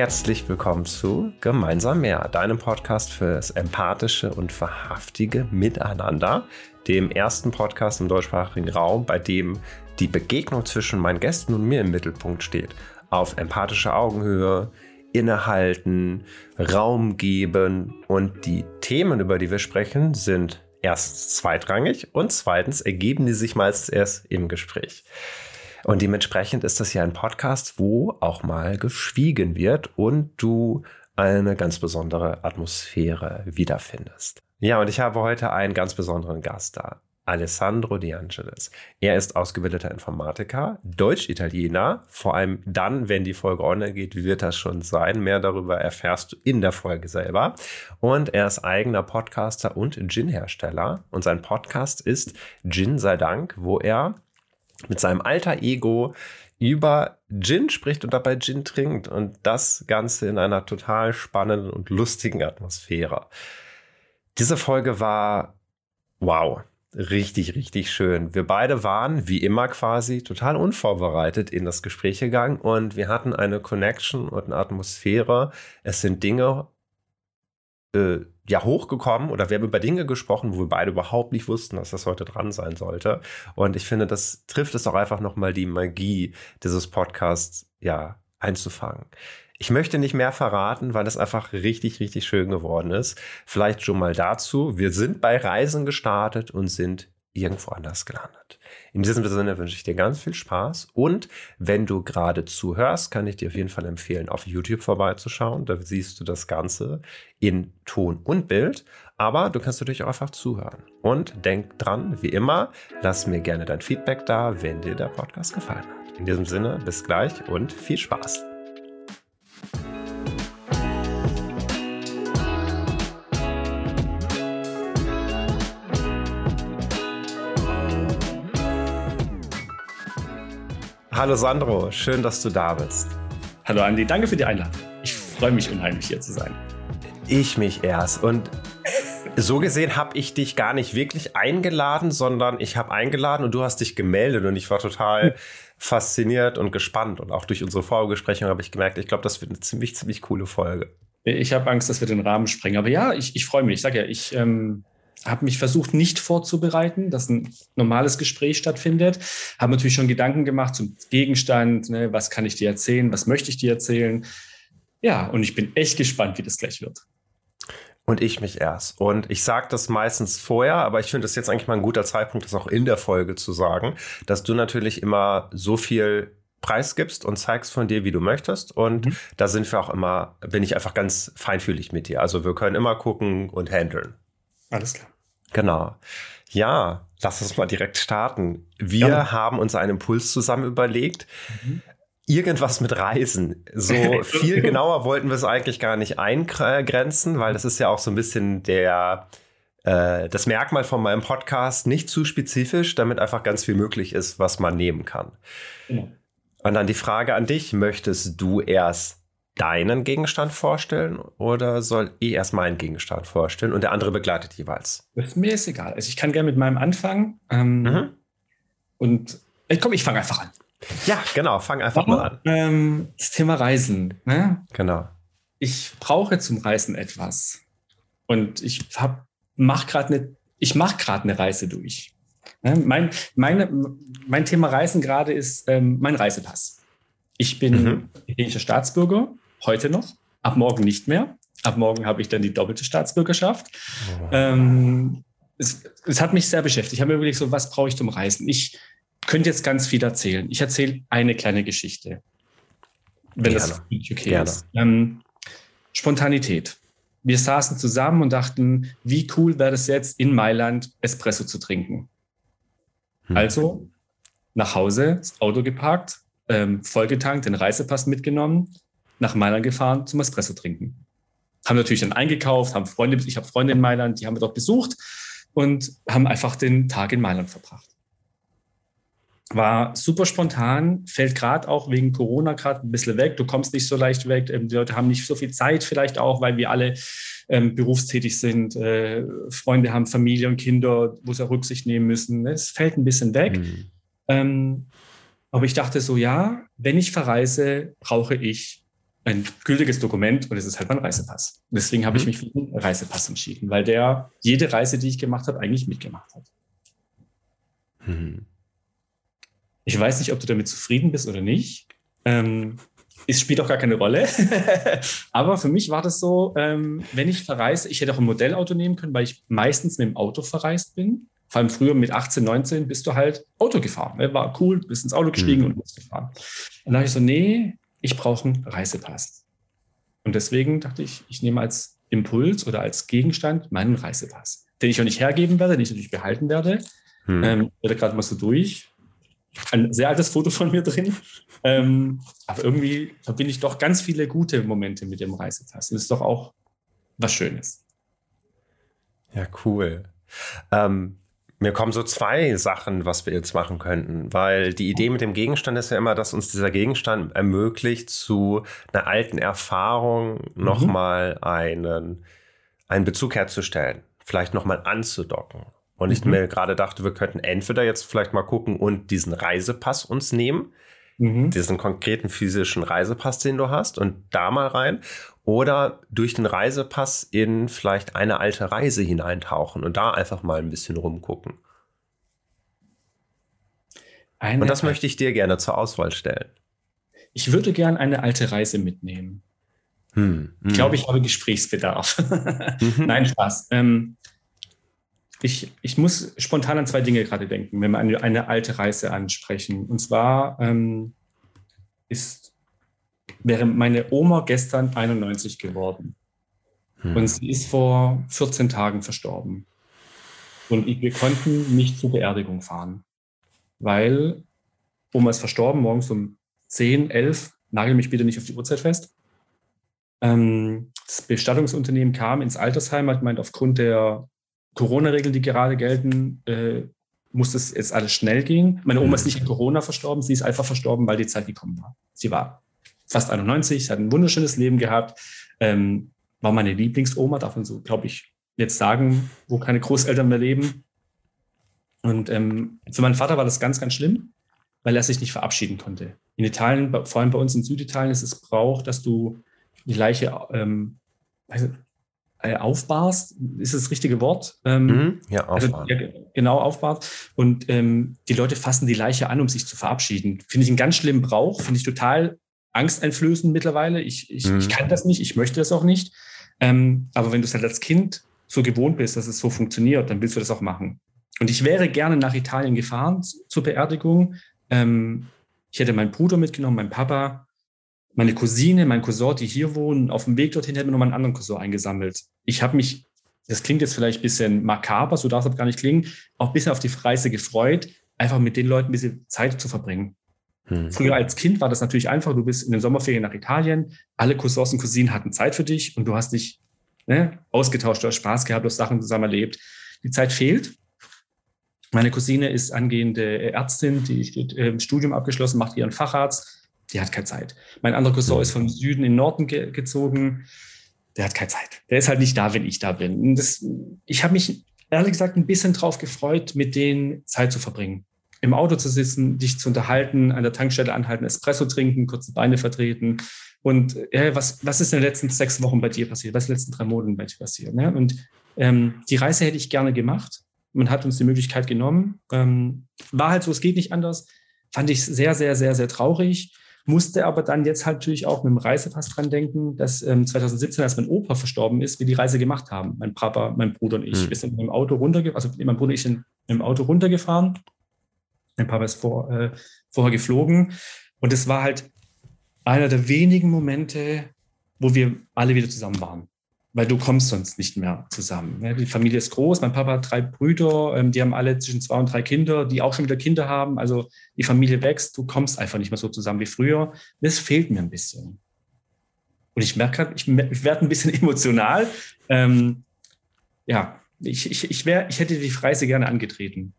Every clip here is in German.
Herzlich willkommen zu Gemeinsam mehr, deinem Podcast fürs empathische und wahrhaftige Miteinander, dem ersten Podcast im deutschsprachigen Raum, bei dem die Begegnung zwischen meinen Gästen und mir im Mittelpunkt steht. Auf empathischer Augenhöhe, innehalten, Raum geben und die Themen, über die wir sprechen, sind erst zweitrangig und zweitens ergeben die sich meistens erst im Gespräch. Und dementsprechend ist das ja ein Podcast, wo auch mal geschwiegen wird und du eine ganz besondere Atmosphäre wiederfindest. Ja, und ich habe heute einen ganz besonderen Gast da. Alessandro De Angelis. Er ist ausgebildeter Informatiker, Deutsch-Italiener. Vor allem dann, wenn die Folge online geht, wird das schon sein. Mehr darüber erfährst du in der Folge selber. Und er ist eigener Podcaster und Gin-Hersteller. Und sein Podcast ist Gin sei Dank, wo er mit seinem alter Ego über Gin spricht und dabei Gin trinkt und das Ganze in einer total spannenden und lustigen Atmosphäre. Diese Folge war wow, richtig, richtig schön. Wir beide waren, wie immer quasi, total unvorbereitet in das Gespräch gegangen und wir hatten eine Connection und eine Atmosphäre. Es sind Dinge äh, ja hochgekommen oder wir haben über Dinge gesprochen, wo wir beide überhaupt nicht wussten, dass das heute dran sein sollte. Und ich finde, das trifft es auch einfach nochmal die Magie dieses Podcasts ja einzufangen. Ich möchte nicht mehr verraten, weil es einfach richtig, richtig schön geworden ist. Vielleicht schon mal dazu. Wir sind bei Reisen gestartet und sind irgendwo anders gelandet. In diesem Sinne wünsche ich dir ganz viel Spaß und wenn du gerade zuhörst, kann ich dir auf jeden Fall empfehlen, auf YouTube vorbeizuschauen. Da siehst du das Ganze in Ton und Bild, aber du kannst natürlich auch einfach zuhören. Und denk dran, wie immer, lass mir gerne dein Feedback da, wenn dir der Podcast gefallen hat. In diesem Sinne, bis gleich und viel Spaß. Hallo Sandro, schön, dass du da bist. Hallo Andi, danke für die Einladung. Ich freue mich unheimlich hier zu sein. Ich mich erst. Und so gesehen habe ich dich gar nicht wirklich eingeladen, sondern ich habe eingeladen und du hast dich gemeldet und ich war total fasziniert und gespannt. Und auch durch unsere Vorgespräche habe ich gemerkt, ich glaube, das wird eine ziemlich, ziemlich coole Folge. Ich habe Angst, dass wir den Rahmen sprengen. Aber ja, ich, ich freue mich. Ich sage ja, ich ähm, habe mich versucht, nicht vorzubereiten, dass ein normales Gespräch stattfindet. Habe natürlich schon Gedanken gemacht zum Gegenstand, ne, was kann ich dir erzählen, was möchte ich dir erzählen. Ja, und ich bin echt gespannt, wie das gleich wird. Und ich mich erst. Und ich sage das meistens vorher, aber ich finde es jetzt eigentlich mal ein guter Zeitpunkt, das auch in der Folge zu sagen, dass du natürlich immer so viel preisgibst und zeigst von dir, wie du möchtest. Und mhm. da sind wir auch immer, bin ich einfach ganz feinfühlig mit dir. Also wir können immer gucken und handeln. Alles klar. Genau. Ja, lass uns mal direkt starten. Wir ja. haben uns einen Impuls zusammen überlegt. Mhm. Irgendwas mit Reisen. So viel genauer wollten wir es eigentlich gar nicht eingrenzen, weil das ist ja auch so ein bisschen der, äh, das Merkmal von meinem Podcast nicht zu spezifisch, damit einfach ganz viel möglich ist, was man nehmen kann. Ja. Und dann die Frage an dich, möchtest du erst deinen Gegenstand vorstellen oder soll ich erst meinen Gegenstand vorstellen und der andere begleitet jeweils? Mir ist egal. Also ich kann gerne mit meinem anfangen. Ähm, mhm. Und ich äh, komm, ich fange einfach an. Ja, genau, fang einfach oh, mal an. Ähm, das Thema Reisen. Ne? Genau. Ich brauche zum Reisen etwas. Und ich hab, mach gerade eine, ich mache gerade eine Reise durch. Ne? Mein, meine, mein Thema Reisen gerade ist ähm, mein Reisepass. Ich bin mhm. italienischer Staatsbürger heute noch, ab morgen nicht mehr. Ab morgen habe ich dann die doppelte Staatsbürgerschaft. Oh. Ähm, es, es, hat mich sehr beschäftigt. Ich habe mir überlegt, so, was brauche ich zum Reisen? Ich könnte jetzt ganz viel erzählen. Ich erzähle eine kleine Geschichte, wenn Gerne. das okay Gerne. ist. Ähm, Spontanität. Wir saßen zusammen und dachten, wie cool wäre es jetzt, in Mailand Espresso zu trinken. Hm. Also nach Hause, das Auto geparkt, ähm, vollgetankt, den Reisepass mitgenommen, nach Mailand gefahren zum Espresso trinken. Haben natürlich dann eingekauft, haben Freunde, ich habe Freunde in Mailand, die haben wir dort besucht und haben einfach den Tag in Mailand verbracht. War super spontan, fällt gerade auch wegen Corona gerade ein bisschen weg. Du kommst nicht so leicht weg. Ähm, die Leute haben nicht so viel Zeit, vielleicht auch, weil wir alle ähm, berufstätig sind. Äh, Freunde haben Familie und Kinder, wo sie Rücksicht nehmen müssen. Es fällt ein bisschen weg. Mhm. Ähm, aber ich dachte so, ja, wenn ich verreise, brauche ich ein gültiges Dokument und es ist halt mein Reisepass. Deswegen habe ich mhm. mich für den Reisepass entschieden, weil der jede Reise, die ich gemacht habe, eigentlich mitgemacht hat. Mhm. Ich weiß nicht, ob du damit zufrieden bist oder nicht. Ähm, es spielt auch gar keine Rolle. Aber für mich war das so, ähm, wenn ich verreise, ich hätte auch ein Modellauto nehmen können, weil ich meistens mit dem Auto verreist bin. Vor allem früher mit 18, 19 bist du halt Auto gefahren. Ne? War cool, bist ins Auto gestiegen mhm. und bist gefahren. Und dann habe ich so, nee, ich brauche einen Reisepass. Und deswegen dachte ich, ich nehme als Impuls oder als Gegenstand meinen Reisepass, den ich auch nicht hergeben werde, den ich natürlich behalten werde. Hm. Ähm, ich werde gerade mal so durch. Ein sehr altes Foto von mir drin. Ähm, aber irgendwie verbinde ich doch ganz viele gute Momente mit dem Reisepass. Und das ist doch auch was Schönes. Ja, cool. Ähm, mir kommen so zwei Sachen, was wir jetzt machen könnten, weil die Idee mit dem Gegenstand ist ja immer, dass uns dieser Gegenstand ermöglicht, zu einer alten Erfahrung mhm. nochmal einen, einen Bezug herzustellen, vielleicht nochmal anzudocken. Und ich mhm. mir gerade dachte, wir könnten entweder jetzt vielleicht mal gucken und diesen Reisepass uns nehmen, mhm. diesen konkreten physischen Reisepass, den du hast, und da mal rein. Oder durch den Reisepass in vielleicht eine alte Reise hineintauchen und da einfach mal ein bisschen rumgucken. Eine und das möchte ich dir gerne zur Auswahl stellen. Ich würde gern eine alte Reise mitnehmen. Hm, ich glaube, hm. ich habe Gesprächsbedarf. Mhm. Nein, Spaß. Ähm, ich, ich muss spontan an zwei Dinge gerade denken, wenn wir eine, eine alte Reise ansprechen. Und zwar ähm, ist, wäre meine Oma gestern 91 geworden. Hm. Und sie ist vor 14 Tagen verstorben. Und ich, wir konnten nicht zur Beerdigung fahren, weil Oma ist verstorben, morgens um 10, 11, nagel mich bitte nicht auf die Uhrzeit fest. Ähm, das Bestattungsunternehmen kam ins Altersheim, hat meint, aufgrund der Corona-Regeln, die gerade gelten, äh, muss es jetzt alles schnell gehen. Meine Oma ist nicht an Corona verstorben, sie ist einfach verstorben, weil die Zeit gekommen war. Sie war fast 91, hat ein wunderschönes Leben gehabt, ähm, war meine Lieblingsoma, darf man so, glaube ich, jetzt sagen, wo keine Großeltern mehr leben. Und ähm, für meinen Vater war das ganz, ganz schlimm, weil er sich nicht verabschieden konnte. In Italien, vor allem bei uns in Süditalien, ist es Brauch, dass du die Leiche ähm, äh, aufbahrst, ist das richtige Wort? Ähm, mhm, ja, aufbahren. Also, ja, genau, aufbahrst. Und ähm, die Leute fassen die Leiche an, um sich zu verabschieden. Finde ich einen ganz schlimmen Brauch, finde ich total angsteinflößend mittlerweile. Ich, ich, mhm. ich kann das nicht, ich möchte das auch nicht. Ähm, aber wenn du es halt als Kind so gewohnt bist, dass es so funktioniert, dann willst du das auch machen. Und ich wäre gerne nach Italien gefahren zur Beerdigung. Ähm, ich hätte meinen Bruder mitgenommen, meinen Papa, meine Cousine, mein Cousin, die hier wohnen, auf dem Weg dorthin hätten wir noch einen anderen Cousin eingesammelt. Ich habe mich, das klingt jetzt vielleicht ein bisschen makaber, so darf es gar nicht klingen, auch ein bisschen auf die Reise gefreut, einfach mit den Leuten ein bisschen Zeit zu verbringen. Hm. Früher als Kind war das natürlich einfach, du bist in den Sommerferien nach Italien, alle Cousins und Cousinen hatten Zeit für dich und du hast dich ne, ausgetauscht, du hast Spaß gehabt, du hast Sachen zusammen erlebt. Die Zeit fehlt. Meine Cousine ist angehende Ärztin, die steht im Studium abgeschlossen, macht ihren Facharzt die hat keine Zeit. Mein anderer Cousin ist vom Süden in den Norden ge gezogen, der hat keine Zeit. Der ist halt nicht da, wenn ich da bin. Das, ich habe mich ehrlich gesagt ein bisschen drauf gefreut, mit denen Zeit zu verbringen. Im Auto zu sitzen, dich zu unterhalten, an der Tankstelle anhalten, Espresso trinken, kurze Beine vertreten. Und äh, was, was ist in den letzten sechs Wochen bei dir passiert? Was ist in den letzten drei Monaten bei dir passiert? Ne? Und ähm, die Reise hätte ich gerne gemacht. Man hat uns die Möglichkeit genommen. Ähm, war halt so, es geht nicht anders. Fand ich sehr, sehr, sehr, sehr traurig musste aber dann jetzt halt natürlich auch mit dem Reisepass dran denken, dass ähm, 2017, als mein Opa verstorben ist, wir die Reise gemacht haben. Mein Papa, mein Bruder und ich. Mhm. Wir sind mit dem Auto runtergefahren, also mein Bruder und ich sind mit dem Auto runtergefahren. Mein Papa ist vor, äh, vorher geflogen. Und es war halt einer der wenigen Momente, wo wir alle wieder zusammen waren weil du kommst sonst nicht mehr zusammen. Die Familie ist groß, mein Papa hat drei Brüder, ähm, die haben alle zwischen zwei und drei Kinder, die auch schon wieder Kinder haben. Also die Familie wächst, du kommst einfach nicht mehr so zusammen wie früher. Das fehlt mir ein bisschen. Und ich merke gerade, ich, ich werde ein bisschen emotional. Ähm, ja, ich, ich, ich, wär, ich hätte die Reise gerne angetreten.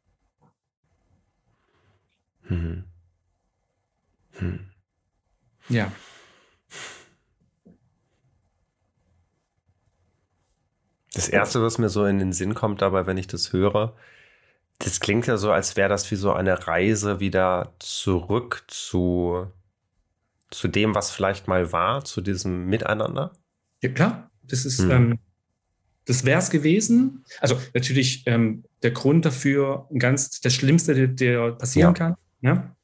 Hm. Hm. Ja. Das erste, was mir so in den Sinn kommt dabei, wenn ich das höre, das klingt ja so, als wäre das wie so eine Reise wieder zurück zu, zu dem, was vielleicht mal war, zu diesem Miteinander? Ja, klar. Das ist, hm. ähm, das wäre es gewesen. Also natürlich ähm, der Grund dafür, ganz der Schlimmste, der, der passieren ja. kann. Ja?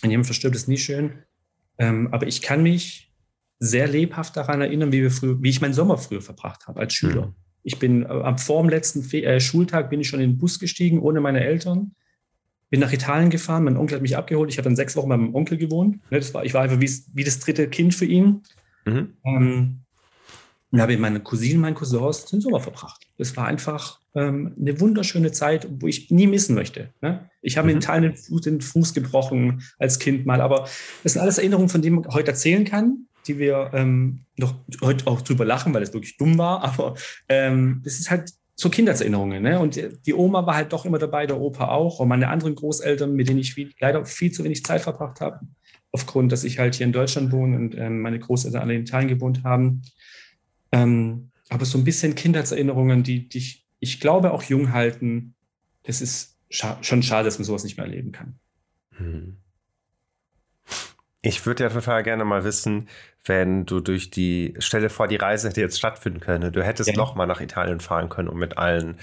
Wenn jemand verstirbt, ist nie schön. Ähm, aber ich kann mich sehr lebhaft daran erinnern, wie, wir früher, wie ich meinen Sommer früher verbracht habe als Schüler. Mhm. Ich bin äh, vor dem letzten Fe äh, Schultag bin ich schon in den Bus gestiegen, ohne meine Eltern. Bin nach Italien gefahren, mein Onkel hat mich abgeholt. Ich habe dann sechs Wochen bei meinem Onkel gewohnt. Ne, das war, ich war einfach wie, wie das dritte Kind für ihn. Mhm. Ähm, und habe meine Cousinen, meinen Cousins den Sommer verbracht. Das war einfach ähm, eine wunderschöne Zeit, wo ich nie missen möchte. Ne? Ich habe mhm. mir in Teilen den Fuß, den Fuß gebrochen als Kind mal, aber das sind alles Erinnerungen, von denen man heute erzählen kann, die wir ähm, noch heute auch drüber lachen, weil es wirklich dumm war. Aber ähm, das ist halt so Kindheitserinnerungen. Ne? Und die Oma war halt doch immer dabei, der Opa auch. Und meine anderen Großeltern, mit denen ich viel, leider viel zu wenig Zeit verbracht habe, aufgrund, dass ich halt hier in Deutschland wohne und ähm, meine Großeltern alle in Italien gewohnt haben. Ähm, aber so ein bisschen Kindheitserinnerungen, die dich, ich glaube, auch jung halten, das ist scha schon schade, dass man sowas nicht mehr erleben kann. Hm. Ich würde ja total gerne mal wissen, wenn du durch die Stelle vor die Reise hätte jetzt stattfinden können, du hättest ja. noch mal nach Italien fahren können, um mit allen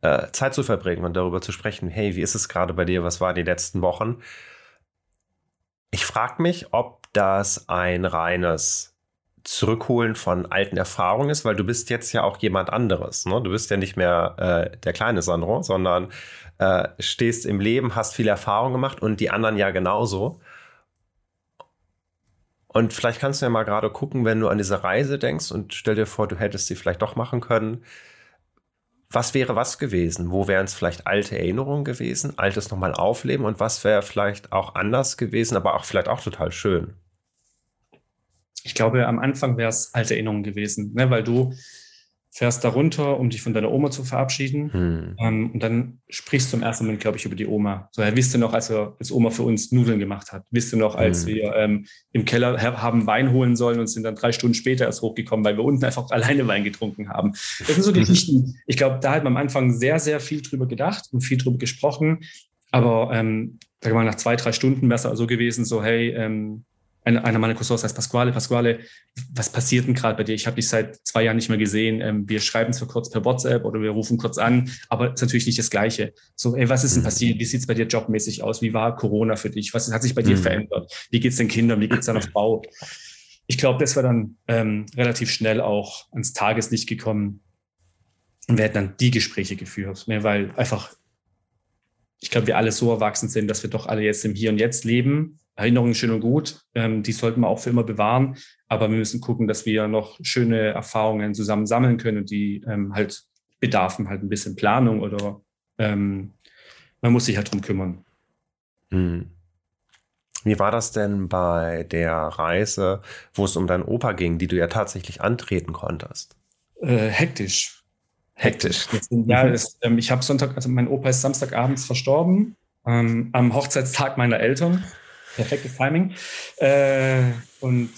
äh, Zeit zu verbringen und darüber zu sprechen. Hey, wie ist es gerade bei dir? Was waren die letzten Wochen? Ich frage mich, ob das ein reines Zurückholen von alten Erfahrungen ist, weil du bist jetzt ja auch jemand anderes. Ne? Du bist ja nicht mehr äh, der kleine Sandro, sondern äh, stehst im Leben, hast viel Erfahrung gemacht und die anderen ja genauso. Und vielleicht kannst du ja mal gerade gucken, wenn du an diese Reise denkst und stell dir vor, du hättest sie vielleicht doch machen können. Was wäre was gewesen? Wo wären es vielleicht alte Erinnerungen gewesen, altes nochmal aufleben und was wäre vielleicht auch anders gewesen, aber auch vielleicht auch total schön? Ich glaube, am Anfang wäre es alte Erinnerungen gewesen, ne? weil du fährst da runter, um dich von deiner Oma zu verabschieden. Hm. Ähm, und dann sprichst du im ersten Moment, glaube ich, über die Oma. So, ja, wisst ihr noch, als, er, als Oma für uns Nudeln gemacht hat? Wisst ihr noch, als hm. wir ähm, im Keller haben Wein holen sollen und sind dann drei Stunden später erst hochgekommen, weil wir unten einfach alleine Wein getrunken haben? Das sind so Geschichten. Ich glaube, da hat man am Anfang sehr, sehr viel drüber gedacht und viel drüber gesprochen. Aber ähm, sag mal, nach zwei, drei Stunden wäre es so gewesen, so, hey, ähm, einer, einer meiner Cousins heißt Pasquale. Pasquale, was passiert denn gerade bei dir? Ich habe dich seit zwei Jahren nicht mehr gesehen. Ähm, wir schreiben zwar kurz per WhatsApp oder wir rufen kurz an, aber es ist natürlich nicht das Gleiche. So, ey, was ist denn mhm. passiert? Wie sieht es bei dir jobmäßig aus? Wie war Corona für dich? Was hat sich bei dir mhm. verändert? Wie geht es den Kindern? Wie geht es deiner Frau? Ich glaube, das war dann ähm, relativ schnell auch ans Tageslicht gekommen. Und wir hätten dann die Gespräche geführt, ne, weil einfach, ich glaube, wir alle so erwachsen sind, dass wir doch alle jetzt im Hier und Jetzt leben Erinnerungen schön und gut, ähm, die sollten wir auch für immer bewahren, aber wir müssen gucken, dass wir noch schöne Erfahrungen zusammen sammeln können und die ähm, halt bedarfen halt ein bisschen Planung oder ähm, man muss sich halt drum kümmern. Hm. Wie war das denn bei der Reise, wo es um deinen Opa ging, die du ja tatsächlich antreten konntest? Äh, hektisch. Hektisch. Ja, das, ähm, ich habe Sonntag, also mein Opa ist Samstagabends verstorben, ähm, am Hochzeitstag meiner Eltern perfektes Timing. Äh, und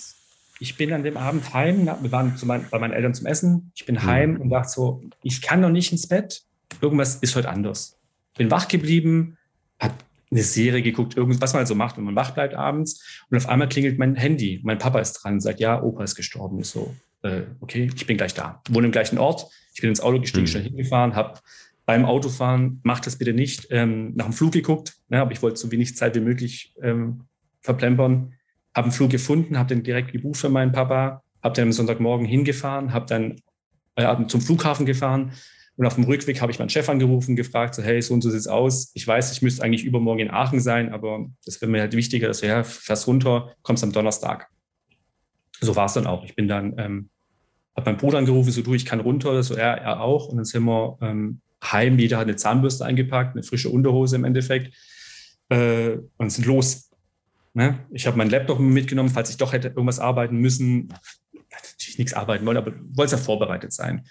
ich bin an dem Abend heim, wir waren mein, bei meinen Eltern zum Essen, ich bin mhm. heim und dachte so, ich kann noch nicht ins Bett, irgendwas ist heute anders. Bin wach geblieben, habe eine Serie geguckt, irgendwas, was man so macht, wenn man wach bleibt abends und auf einmal klingelt mein Handy, mein Papa ist dran und sagt, ja, Opa ist gestorben, ist so, äh, okay, ich bin gleich da, wohne im gleichen Ort, ich bin ins Auto gestiegen, mhm. schnell hingefahren, habe beim Autofahren, macht das bitte nicht, ähm, nach dem Flug geguckt, ne, aber ich wollte so wenig Zeit wie möglich ähm, verplempern. Habe einen Flug gefunden, habe den direkt gebucht für meinen Papa, habe dann am Sonntagmorgen hingefahren, habe dann äh, zum Flughafen gefahren und auf dem Rückweg habe ich meinen Chef angerufen, gefragt, so, hey, so und so sieht es aus. Ich weiß, ich müsste eigentlich übermorgen in Aachen sein, aber das wäre mir halt wichtiger, dass du ja, fährst runter, kommst am Donnerstag. So war es dann auch. Ich bin dann, ähm, habe meinen Bruder angerufen, so du, ich kann runter, so er, er auch. Und dann sind wir ähm, heim, jeder hat eine Zahnbürste eingepackt, eine frische Unterhose im Endeffekt äh, und sind los. Ne? Ich habe meinen Laptop mitgenommen, falls ich doch hätte irgendwas arbeiten müssen. Natürlich nichts arbeiten wollen, aber wollte ja vorbereitet sein.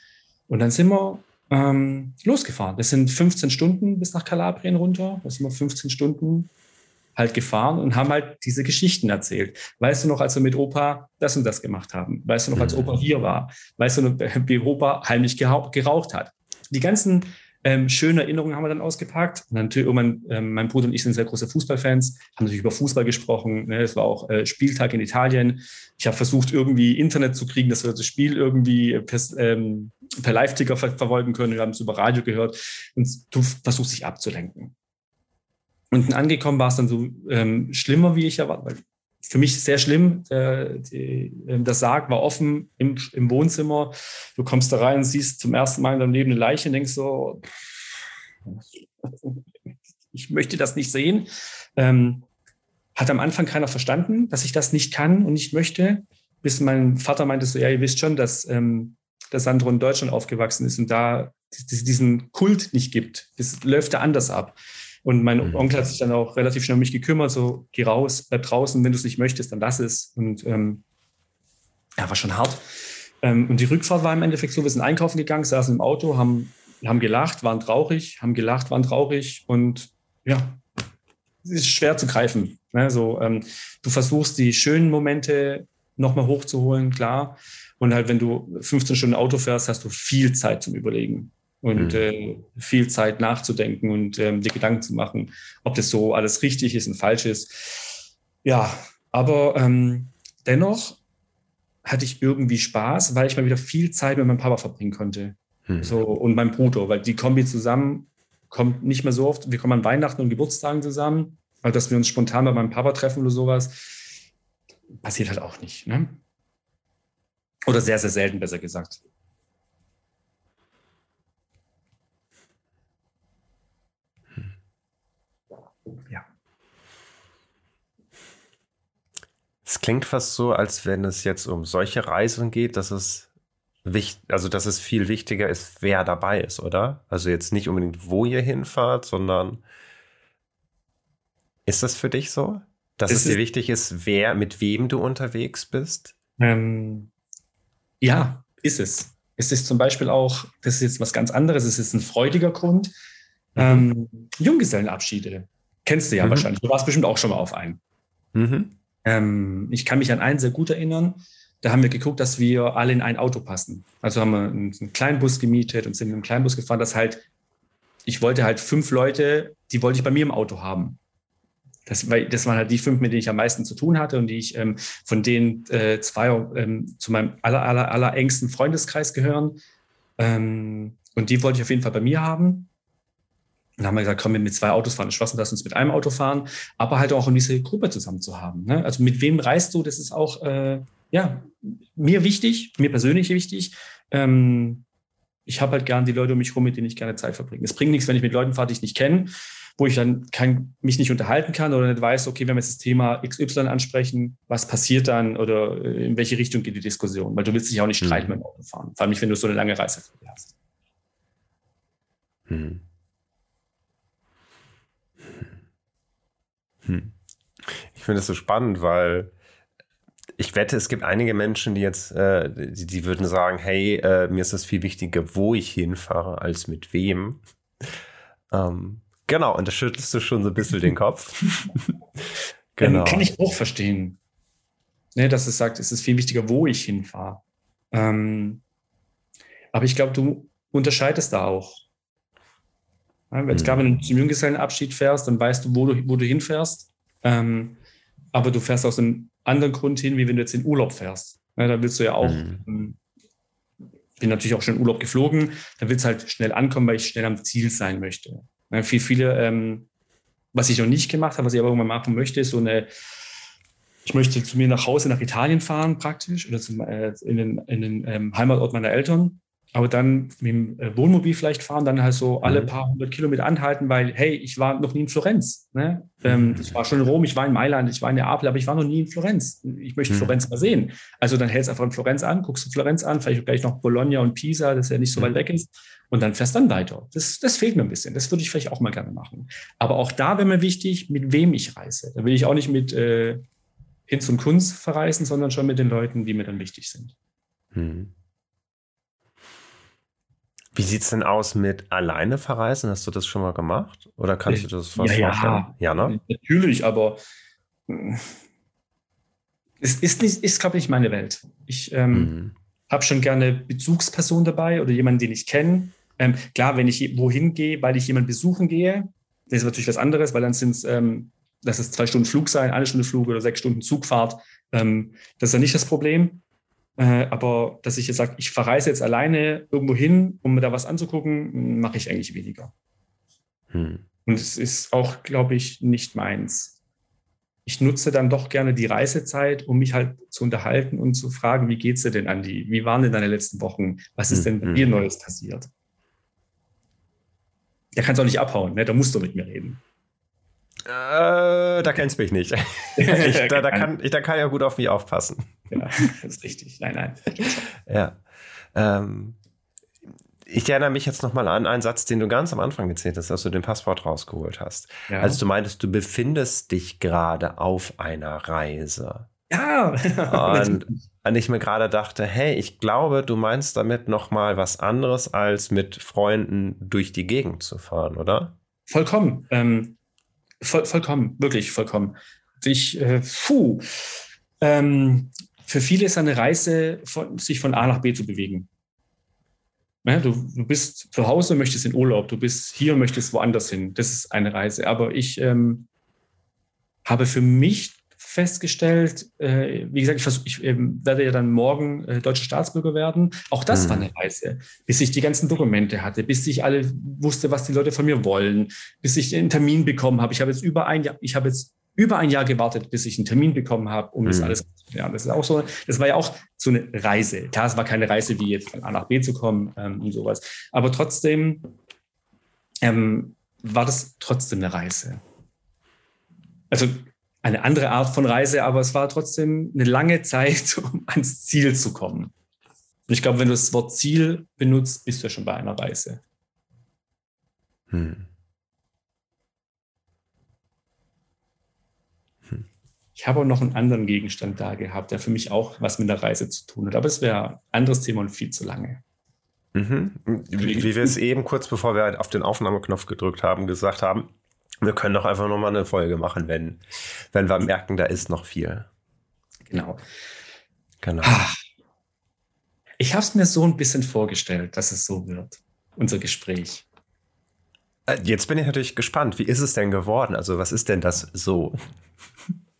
Und dann sind wir ähm, losgefahren. Das sind 15 Stunden bis nach Kalabrien runter. Da sind wir 15 Stunden halt gefahren und haben halt diese Geschichten erzählt. Weißt du noch, als wir mit Opa das und das gemacht haben? Weißt du noch, als Opa hier war? Weißt du noch, wie Opa heimlich geraucht hat? Die ganzen Ähm, schöne Erinnerungen haben wir dann ausgepackt. Und natürlich, irgendwann, ähm, mein Bruder und ich sind sehr große Fußballfans, haben natürlich über Fußball gesprochen. Ne? Es war auch äh, Spieltag in Italien. Ich habe versucht, irgendwie Internet zu kriegen, dass wir das Spiel irgendwie per, ähm, per Live-Ticker ver verfolgen können. Wir haben es über Radio gehört. Und du versuchst dich abzulenken. Unten angekommen war es dann so ähm, schlimmer, wie ich erwartet, weil für mich sehr schlimm. Die, ähm, der Sarg war offen im, im, Wohnzimmer. Du kommst da rein und siehst zum ersten Mal in deinem Leben eine Leiche und denkst so, ich möchte das nicht sehen. Ähm, hat am Anfang keiner verstanden, dass ich das nicht kann und nicht möchte, bis mein Vater meinte so, ja, ihr wisst schon, dass, ähm, dass Sandro in Deutschland aufgewachsen ist und da diesen Kult nicht gibt. Das läuft da anders ab. Und mein mhm. Onkel hat sich dann auch relativ schnell um mich gekümmert, so geh raus, bleib draußen, wenn du es nicht möchtest, dann lass es. Und ähm, ja, war schon hart. Ähm, und die Rückfahrt war im Endeffekt so, wir sind einkaufen gegangen, saßen im Auto, haben, haben gelacht, waren traurig, haben gelacht, waren traurig und ja, es ist schwer zu greifen. Ne? So, ähm, du versuchst die schönen Momente nochmal hochzuholen, klar. Und halt, wenn du 15 Stunden Auto fährst, hast du viel Zeit zum Überlegen und mhm. äh, viel Zeit nachzudenken und ähm, dir Gedanken zu machen, ob das so alles richtig ist und falsch ist. Ja, aber ähm, dennoch hatte ich irgendwie Spaß, weil ich mal wieder viel Zeit mit meinem Papa verbringen konnte. Mhm. So, und meinem Bruder, weil die Kombi zusammen kommt nicht mehr so oft. Wir kommen an Weihnachten und Geburtstagen zusammen, weil dass wir uns spontan bei meinem Papa treffen oder sowas, passiert halt auch nicht. Ne? Oder sehr, sehr selten, besser gesagt. Es klingt fast so, als wenn es jetzt um solche Reisen geht, dass es wichtig, also dass es viel wichtiger ist, wer dabei ist, oder? Also jetzt nicht unbedingt, wo ihr hinfahrt, sondern ist das für dich so? Dass es, es dir wichtig ist, wer, mit wem du unterwegs bist? Ähm, ja, ist es. Es ist zum Beispiel auch, das ist jetzt was ganz anderes, es ist ein freudiger Grund. Mhm. Ähm, Junggesellenabschiede. Kennst du ja mhm. wahrscheinlich. Du warst bestimmt auch schon mal auf einen. Mhm. Ähm, ich kann mich an einen sehr gut erinnern. Da haben wir geguckt, dass wir alle in ein Auto passen. Also haben wir einen, einen kleinen Bus gemietet und sind in einem kleinen Bus gefahren, dass halt, ich wollte halt fünf Leute, die wollte ich bei mir im Auto haben. Das, weil, das waren halt die fünf, mit denen ich am meisten zu tun hatte und die ich ähm, von denen äh, zwei ähm, zu meinem aller, aller, aller engsten Freundeskreis gehören. Ähm, und die wollte ich auf jeden Fall bei mir haben. Dann haben wir gesagt, komm, wir mit zwei Autos fahren. Schlossen, lass uns mit einem Auto fahren, aber halt auch um diese Gruppe zusammen zu haben. Ne? Also mit wem reist du? Das ist auch äh, ja mir wichtig, mir persönlich wichtig. Ähm, ich habe halt gern die Leute um mich herum, mit denen ich gerne Zeit verbringe. Es bringt nichts, wenn ich mit Leuten fahre, die ich nicht kenne, wo ich dann kein, mich nicht unterhalten kann oder nicht weiß, okay, wenn wir jetzt das Thema XY ansprechen, was passiert dann oder äh, in welche Richtung geht die Diskussion? Weil du willst dich auch nicht mhm. streiten mhm. mit dem Auto fahren. Vor allem nicht, wenn du so eine lange Reise hast. Mhm. Hm. Ich finde es so spannend, weil ich wette, es gibt einige Menschen, die jetzt, äh, die, die, würden sagen, hey, äh, mir ist es viel wichtiger, wo ich hinfahre, als mit wem. Ähm, genau, und da schüttelst du schon so ein bisschen den Kopf. genau. Kann ich auch verstehen. Ne, dass es sagt, es ist viel wichtiger, wo ich hinfahre. Ähm, aber ich glaube, du unterscheidest da auch. Ja, jetzt gerade, wenn du zum Junggesellenabschied fährst, dann weißt du, wo du, wo du hinfährst. Ähm, aber du fährst aus einem anderen Grund hin, wie wenn du jetzt in Urlaub fährst. Ja, da willst du ja auch, mhm. Ähm, bin natürlich auch schon in Urlaub geflogen, da willst du halt schnell ankommen, weil ich schnell am Ziel sein möchte. Ja, viel, viele, ähm, was ich noch nicht gemacht habe, was ich aber irgendwann machen möchte, ist so eine, ich möchte zu mir nach Hause nach Italien fahren praktisch oder zum, äh, in den, in den ähm, Heimatort meiner Eltern aber dann mit dem äh, Wohnmobil vielleicht fahren, dann halt so alle mhm. paar hundert Kilometer anhalten, weil, hey, ich war noch nie in Florenz. Ne? Ähm, mhm. ich war schon in Rom, ich war in Mailand, ich war in Neapel, aber ich war noch nie in Florenz. Ich möchte mhm. Florenz mal sehen. Also dann hältst du einfach in Florenz an, guckst du Florenz an, vielleicht gleich noch Bologna und Pisa, das ja nicht so weit mhm. weg ist, und dann fährst dann weiter. Das, das fehlt mir ein bisschen. Das würde ich vielleicht auch mal gerne machen. Aber auch da wäre mir wichtig, mit wem ich reise. Da will ich auch nicht mit äh, hin zum Kunst verreisen, sondern schon mit den Leuten, die mir dann wichtig sind. Mhm. Wie sieht es denn aus mit alleine verreisen? Hast du das schon mal gemacht? Oder kannst du das was ja, vorstellen? Ja, ne? natürlich, aber hm, es ist, nicht, ist glaube ich, nicht meine Welt. Ich ähm, mhm. habe schon gerne Bezugspersonen dabei oder jemanden, den ich kenne. Ähm, klar, wenn ich wohin gehe, weil ich jemanden besuchen gehe, das ist natürlich was anderes, weil dann sind es, ähm, das ist zwei Stunden Flug sein, eine Stunde Flug oder sechs Stunden Zugfahrt. Ähm, das ist ja nicht das Problem. Äh, aber dass ich jetzt sage, ich verreise jetzt alleine irgendwo hin, um mir da was anzugucken, mache ich eigentlich weniger. Hm. Und es ist auch, glaube ich, nicht meins. Ich nutze dann doch gerne die Reisezeit, um mich halt zu unterhalten und zu fragen, wie geht's dir denn, Andi? Wie waren denn deine letzten Wochen? Was ist denn bei hm. dir Neues passiert? Da kannst du auch nicht abhauen, ne? da musst du mit mir reden. Äh, da kennst du mich nicht. ich, da, da, kann, ich, da kann ja gut auf mich aufpassen. Ja, das ist richtig. Nein, nein. ja. Ähm, ich erinnere mich jetzt nochmal an einen Satz, den du ganz am Anfang gezählt hast, als du den Passwort rausgeholt hast. Ja. Als du meintest, du befindest dich gerade auf einer Reise. Ja. und, und ich mir gerade dachte, hey, ich glaube, du meinst damit nochmal was anderes, als mit Freunden durch die Gegend zu fahren, oder? Vollkommen. Ähm, Voll, vollkommen, wirklich vollkommen. Ich, äh, puh, ähm, für viele ist eine Reise, von, sich von A nach B zu bewegen. Ja, du, du bist zu Hause, möchtest in Urlaub, du bist hier, möchtest woanders hin. Das ist eine Reise. Aber ich ähm, habe für mich festgestellt, äh, wie gesagt, ich, versuch, ich äh, werde ja dann morgen äh, deutscher Staatsbürger werden. Auch das mhm. war eine Reise, bis ich die ganzen Dokumente hatte, bis ich alle wusste, was die Leute von mir wollen, bis ich einen Termin bekommen habe. Ich habe jetzt über ein Jahr, ich habe jetzt über ein Jahr gewartet, bis ich einen Termin bekommen habe, um mhm. das alles zu ja, Das ist auch so, das war ja auch so eine Reise. Klar, es war keine Reise, wie jetzt von A nach B zu kommen ähm, und sowas. Aber trotzdem ähm, war das trotzdem eine Reise. Also eine andere Art von Reise, aber es war trotzdem eine lange Zeit, um ans Ziel zu kommen. Und ich glaube, wenn du das Wort Ziel benutzt, bist du ja schon bei einer Reise. Hm. Hm. Ich habe auch noch einen anderen Gegenstand da gehabt, der für mich auch was mit der Reise zu tun hat. Aber es wäre ein anderes Thema und viel zu lange. Mhm. Wie, wie wir es eben kurz bevor wir auf den Aufnahmeknopf gedrückt haben, gesagt haben, wir können doch einfach nochmal eine Folge machen, wenn, wenn wir merken, da ist noch viel. Genau. Genau. Ich habe es mir so ein bisschen vorgestellt, dass es so wird, unser Gespräch. Äh, jetzt bin ich natürlich gespannt. Wie ist es denn geworden? Also, was ist denn das so?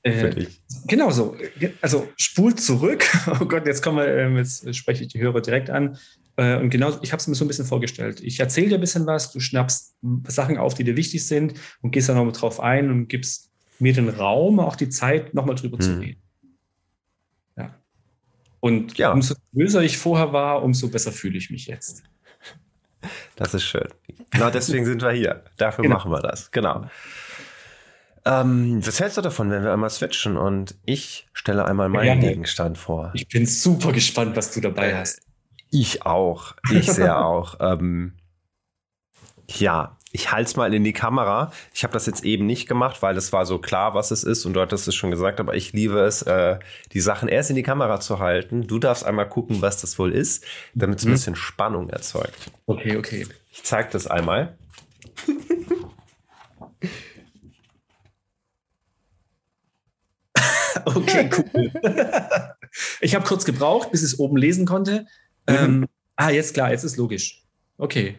Äh, genau so. Also, spult zurück. Oh Gott, jetzt kommen wir, ähm, jetzt spreche ich die Hörer direkt an. Äh, und genau, ich habe es mir so ein bisschen vorgestellt. Ich erzähle dir ein bisschen was, du schnappst Sachen auf, die dir wichtig sind und gehst dann nochmal drauf ein und gibst mir den Raum, auch die Zeit, nochmal drüber hm. zu reden. Ja. Und ja. umso böser ich vorher war, umso besser fühle ich mich jetzt. Das ist schön. Genau deswegen sind wir hier. Dafür genau. machen wir das. Genau. Ähm, was hältst du davon, wenn wir einmal switchen und ich stelle einmal meinen ja, Gegenstand vor? Ich bin super gespannt, was du dabei äh, hast. Ich auch. Ich sehr auch. Ähm, ja, ich halte es mal in die Kamera. Ich habe das jetzt eben nicht gemacht, weil es war so klar, was es ist und du hattest es schon gesagt, aber ich liebe es, äh, die Sachen erst in die Kamera zu halten. Du darfst einmal gucken, was das wohl ist, damit es ein mhm. bisschen Spannung erzeugt. Okay, okay. Ich zeige das einmal. okay, cool. ich habe kurz gebraucht, bis ich es oben lesen konnte. Mhm. Ähm, ah, jetzt klar, jetzt ist logisch. Okay.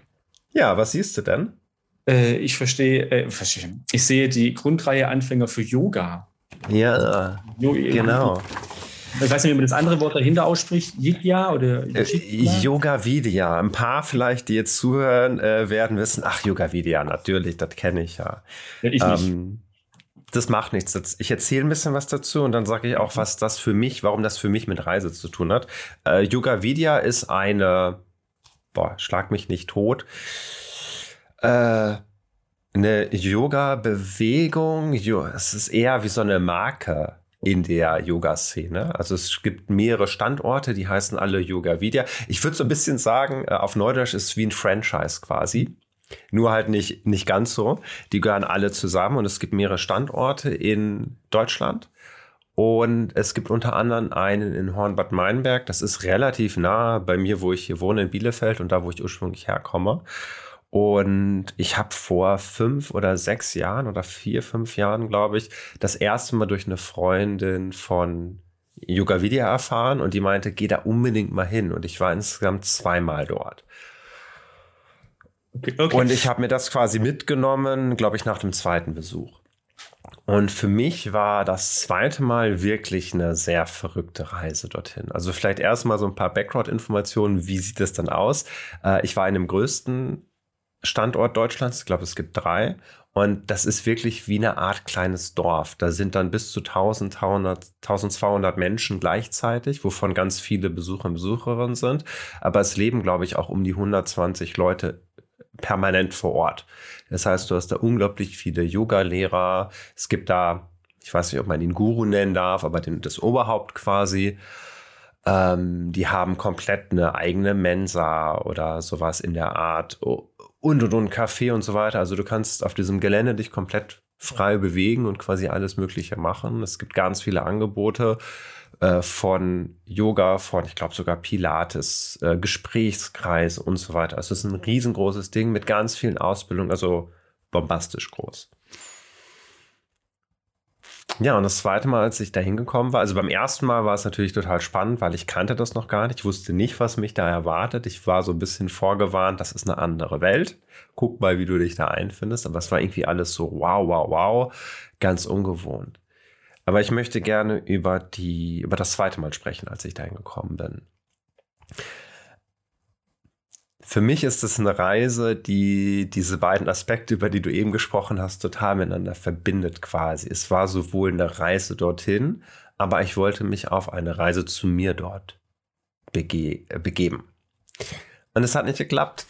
Ja, was siehst du denn? Äh, ich verstehe, äh, ich sehe die Grundreihe Anfänger für Yoga. Ja, Yoga, genau. Ich weiß nicht, wie man das andere Wort dahinter ausspricht. Yigya oder äh, Yoga Vidya. Ein paar vielleicht, die jetzt zuhören, äh, werden wissen, ach, Yoga Vidya, natürlich, das kenne ich ja. ja ich ähm, das macht nichts. Ich erzähle ein bisschen was dazu und dann sage ich auch, was das für mich, warum das für mich mit Reise zu tun hat. Äh, Yoga Vidya ist eine, boah, schlag mich nicht tot, äh, eine Yoga-Bewegung. Es ist eher wie so eine Marke in der Yoga-Szene. Also es gibt mehrere Standorte, die heißen alle Yoga Vidya. Ich würde so ein bisschen sagen, äh, auf Neudeutsch ist es wie ein Franchise quasi. Nur halt nicht, nicht ganz so. Die gehören alle zusammen und es gibt mehrere Standorte in Deutschland. Und es gibt unter anderem einen in Hornbad Meinberg. Das ist relativ nah bei mir, wo ich hier wohne, in Bielefeld und da, wo ich ursprünglich herkomme. Und ich habe vor fünf oder sechs Jahren oder vier, fünf Jahren, glaube ich, das erste Mal durch eine Freundin von Yoga Vidya erfahren und die meinte, geh da unbedingt mal hin. Und ich war insgesamt zweimal dort. Okay, okay. Und ich habe mir das quasi mitgenommen, glaube ich, nach dem zweiten Besuch. Und für mich war das zweite Mal wirklich eine sehr verrückte Reise dorthin. Also vielleicht erstmal so ein paar Background-Informationen. Wie sieht es dann aus? Äh, ich war in dem größten Standort Deutschlands. Ich glaube, es gibt drei. Und das ist wirklich wie eine Art kleines Dorf. Da sind dann bis zu 1200, 1200 Menschen gleichzeitig, wovon ganz viele Besucher und Besucherinnen sind. Aber es leben, glaube ich, auch um die 120 Leute permanent vor Ort. Das heißt, du hast da unglaublich viele Yoga-Lehrer. Es gibt da, ich weiß nicht, ob man ihn Guru nennen darf, aber den, das Oberhaupt quasi. Ähm, die haben komplett eine eigene Mensa oder sowas in der Art und und und Café und so weiter. Also du kannst auf diesem Gelände dich komplett frei bewegen und quasi alles Mögliche machen. Es gibt ganz viele Angebote äh, von Yoga, von, ich glaube sogar Pilates, äh, Gesprächskreis und so weiter. Also es ist ein riesengroßes Ding mit ganz vielen Ausbildungen, also bombastisch groß. Ja, und das zweite Mal, als ich da hingekommen war, also beim ersten Mal war es natürlich total spannend, weil ich kannte das noch gar nicht. Ich wusste nicht, was mich da erwartet. Ich war so ein bisschen vorgewarnt, das ist eine andere Welt. Guck mal, wie du dich da einfindest. Aber es war irgendwie alles so wow, wow, wow, ganz ungewohnt. Aber ich möchte gerne über die, über das zweite Mal sprechen, als ich dahin gekommen bin. Für mich ist es eine Reise, die diese beiden Aspekte, über die du eben gesprochen hast, total miteinander verbindet quasi. Es war sowohl eine Reise dorthin, aber ich wollte mich auf eine Reise zu mir dort bege begeben. Und es hat nicht geklappt.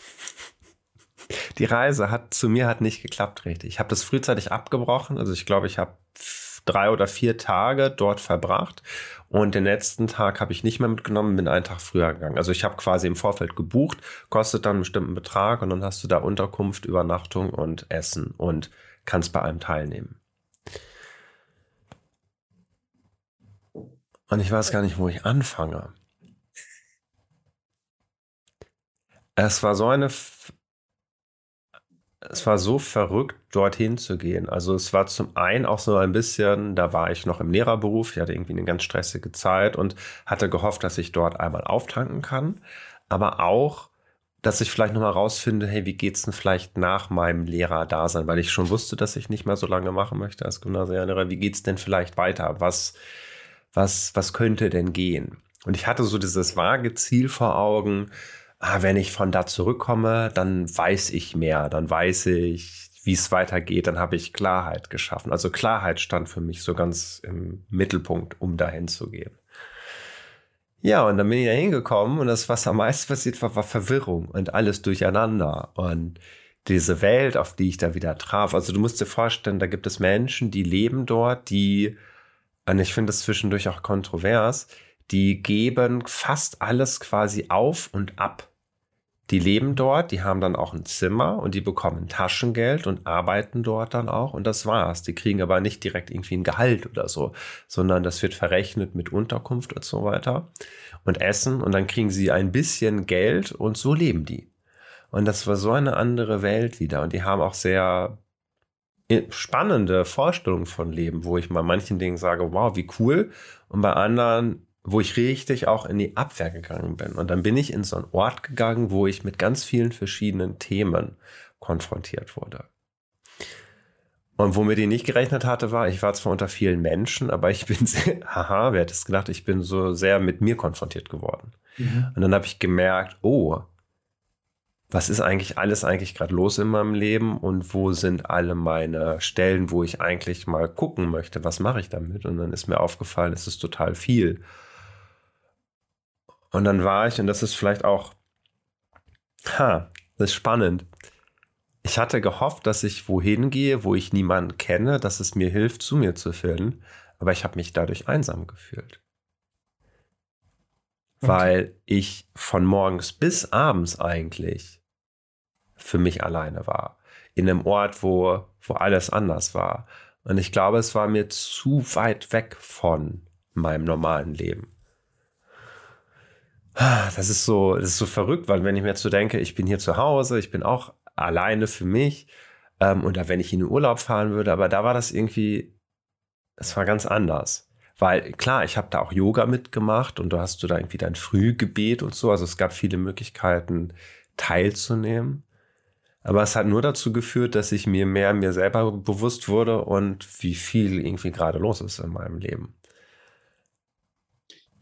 Die Reise hat zu mir hat nicht geklappt richtig. Ich habe das frühzeitig abgebrochen. Also ich glaube, ich habe drei oder vier Tage dort verbracht und den letzten Tag habe ich nicht mehr mitgenommen, bin einen Tag früher gegangen. Also ich habe quasi im Vorfeld gebucht, kostet dann einen bestimmten Betrag und dann hast du da Unterkunft, Übernachtung und Essen und kannst bei allem teilnehmen. Und ich weiß gar nicht, wo ich anfange. Es war so eine es war so verrückt, dorthin zu gehen. Also es war zum einen auch so ein bisschen, da war ich noch im Lehrerberuf, ich hatte irgendwie eine ganz stressige Zeit und hatte gehofft, dass ich dort einmal auftanken kann. Aber auch, dass ich vielleicht nochmal rausfinde, hey, wie geht's denn vielleicht nach meinem Lehrerdasein? Weil ich schon wusste, dass ich nicht mehr so lange machen möchte als Gymnasiallehrer. Wie geht's denn vielleicht weiter? Was, was, was könnte denn gehen? Und ich hatte so dieses vage Ziel vor Augen, ah, wenn ich von da zurückkomme, dann weiß ich mehr, dann weiß ich, wie es weitergeht, dann habe ich Klarheit geschaffen. Also Klarheit stand für mich so ganz im Mittelpunkt, um dahin zu gehen. Ja, und dann bin ich da hingekommen und das, was am meisten passiert war, war Verwirrung und alles durcheinander. Und diese Welt, auf die ich da wieder traf. Also du musst dir vorstellen, da gibt es Menschen, die leben dort, die, und ich finde das zwischendurch auch kontrovers, die geben fast alles quasi auf und ab. Die leben dort, die haben dann auch ein Zimmer und die bekommen Taschengeld und arbeiten dort dann auch und das war's. Die kriegen aber nicht direkt irgendwie ein Gehalt oder so, sondern das wird verrechnet mit Unterkunft und so weiter und Essen und dann kriegen sie ein bisschen Geld und so leben die. Und das war so eine andere Welt wieder und die haben auch sehr spannende Vorstellungen von Leben, wo ich mal manchen Dingen sage, wow, wie cool und bei anderen wo ich richtig auch in die Abwehr gegangen bin. Und dann bin ich in so einen Ort gegangen, wo ich mit ganz vielen verschiedenen Themen konfrontiert wurde. Und womit ich nicht gerechnet hatte, war, ich war zwar unter vielen Menschen, aber ich bin sehr, haha, wer hätte es gedacht, ich bin so sehr mit mir konfrontiert geworden. Mhm. Und dann habe ich gemerkt, oh, was ist eigentlich alles eigentlich gerade los in meinem Leben und wo sind alle meine Stellen, wo ich eigentlich mal gucken möchte, was mache ich damit? Und dann ist mir aufgefallen, es ist total viel. Und dann war ich, und das ist vielleicht auch, ha, das ist spannend. Ich hatte gehofft, dass ich wohin gehe, wo ich niemanden kenne, dass es mir hilft, zu mir zu finden. Aber ich habe mich dadurch einsam gefühlt. Okay. Weil ich von morgens bis abends eigentlich für mich alleine war. In einem Ort, wo, wo alles anders war. Und ich glaube, es war mir zu weit weg von meinem normalen Leben. Das ist so, das ist so verrückt, weil wenn ich mir jetzt so denke, ich bin hier zu Hause, ich bin auch alleine für mich, ähm, oder wenn ich in den Urlaub fahren würde, aber da war das irgendwie, es war ganz anders. Weil klar, ich habe da auch Yoga mitgemacht und du hast du da irgendwie dein Frühgebet und so. Also es gab viele Möglichkeiten teilzunehmen. Aber es hat nur dazu geführt, dass ich mir mehr mir selber bewusst wurde und wie viel irgendwie gerade los ist in meinem Leben.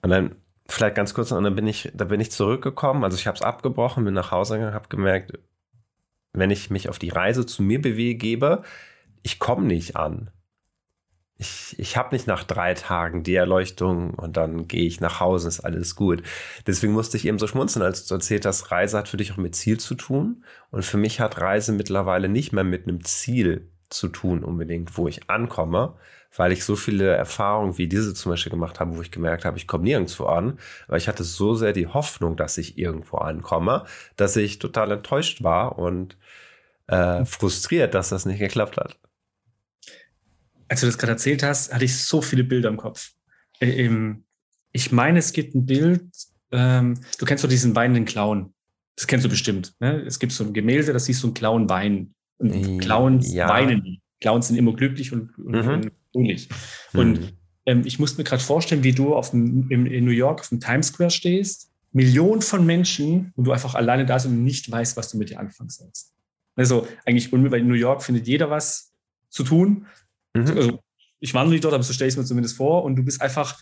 Und dann vielleicht ganz kurz, und dann bin ich, da bin ich zurückgekommen. Also ich habe es abgebrochen, bin nach Hause gegangen, habe gemerkt, wenn ich mich auf die Reise zu mir bewege, ich komme nicht an ich, ich habe nicht nach drei Tagen die Erleuchtung und dann gehe ich nach Hause, ist alles gut. Deswegen musste ich eben so schmunzeln, als du erzählt hast, Reise hat für dich auch mit Ziel zu tun. Und für mich hat Reise mittlerweile nicht mehr mit einem Ziel zu tun, unbedingt, wo ich ankomme, weil ich so viele Erfahrungen wie diese zum Beispiel gemacht habe, wo ich gemerkt habe, ich komme nirgendwo an, weil ich hatte so sehr die Hoffnung, dass ich irgendwo ankomme, dass ich total enttäuscht war und äh, frustriert, dass das nicht geklappt hat als du das gerade erzählt hast, hatte ich so viele Bilder im Kopf. Äh, ich meine, es gibt ein Bild, ähm, du kennst doch diesen weinenden Clown. Das kennst du bestimmt. Ne? Es gibt so ein Gemälde, das siehst du einen Clown weinen. Und Clowns ja. weinen. Clowns sind immer glücklich und, und, mhm. Fröhlich. Und mhm. ähm, ich musste mir gerade vorstellen, wie du auf dem, im, in New York auf dem Times Square stehst, Millionen von Menschen und du einfach alleine da bist und nicht weißt, was du mit dir anfangen sollst. Also eigentlich, weil in New York findet jeder was zu tun. Mhm. Also, ich wandle nicht dort, aber so stelle ich es mir zumindest vor. Und du bist einfach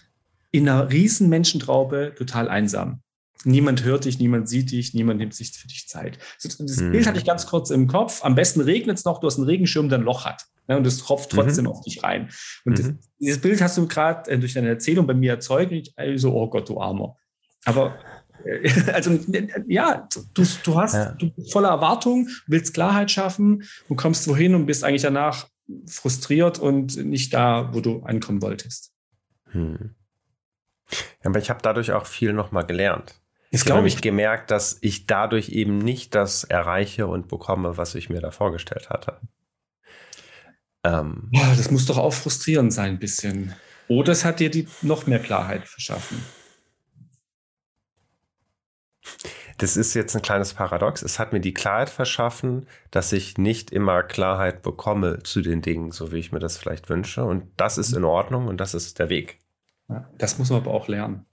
in einer riesen Menschentraube total einsam. Niemand hört dich, niemand sieht dich, niemand nimmt sich für dich Zeit. Das mhm. Bild hatte ich ganz kurz im Kopf. Am besten regnet es noch, du hast einen Regenschirm, der ein Loch hat. Ne, und es tropft trotzdem mhm. auf dich rein. Und mhm. das, dieses Bild hast du gerade äh, durch deine Erzählung bei mir erzeugt. Und ich so, oh Gott, du Armer. Aber äh, also ja, du, du hast ja. du bist voller Erwartung, willst Klarheit schaffen und kommst wohin und bist eigentlich danach frustriert und nicht da, wo du ankommen wolltest. Hm. Ja, aber ich habe dadurch auch viel nochmal gelernt. Ich habe nämlich gemerkt, dass ich dadurch eben nicht das erreiche und bekomme, was ich mir da vorgestellt hatte. Ähm, ja, das muss doch auch frustrierend sein, ein bisschen. Oder es hat dir die noch mehr Klarheit verschaffen. das ist jetzt ein kleines Paradox. Es hat mir die Klarheit verschaffen, dass ich nicht immer Klarheit bekomme zu den Dingen, so wie ich mir das vielleicht wünsche. Und das ist in Ordnung und das ist der Weg. Ja, das muss man aber auch lernen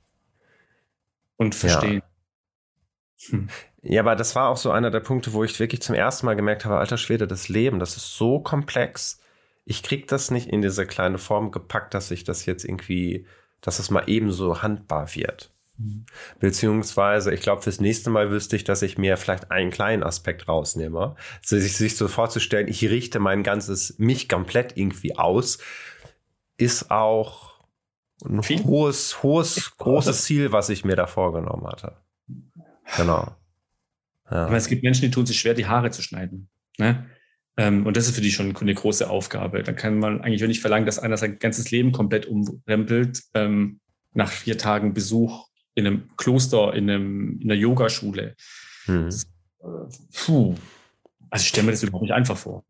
und verstehen. Ja. Hm. ja, aber das war auch so einer der Punkte, wo ich wirklich zum ersten Mal gemerkt habe, alter Schwede, das Leben, das ist so komplex. Ich kriege das nicht in diese kleine Form gepackt, dass ich das jetzt irgendwie, dass es mal ebenso handbar wird. Beziehungsweise, ich glaube, fürs nächste Mal wüsste ich, dass ich mir vielleicht einen kleinen Aspekt rausnehme. Also sich, sich so vorzustellen, ich richte mein ganzes mich komplett irgendwie aus, ist auch ein Viel? hohes, hohes, großes Ziel, was ich mir da vorgenommen hatte. Genau. Ja. Aber es gibt Menschen, die tun sich schwer, die Haare zu schneiden. Ne? Ähm, und das ist für die schon eine große Aufgabe. Da kann man eigentlich nicht verlangen, dass einer sein ganzes Leben komplett umrempelt ähm, nach vier Tagen Besuch in einem Kloster, in, einem, in einer Yogaschule. Hm. Puh. Also ich stelle mir das überhaupt nicht einfach vor.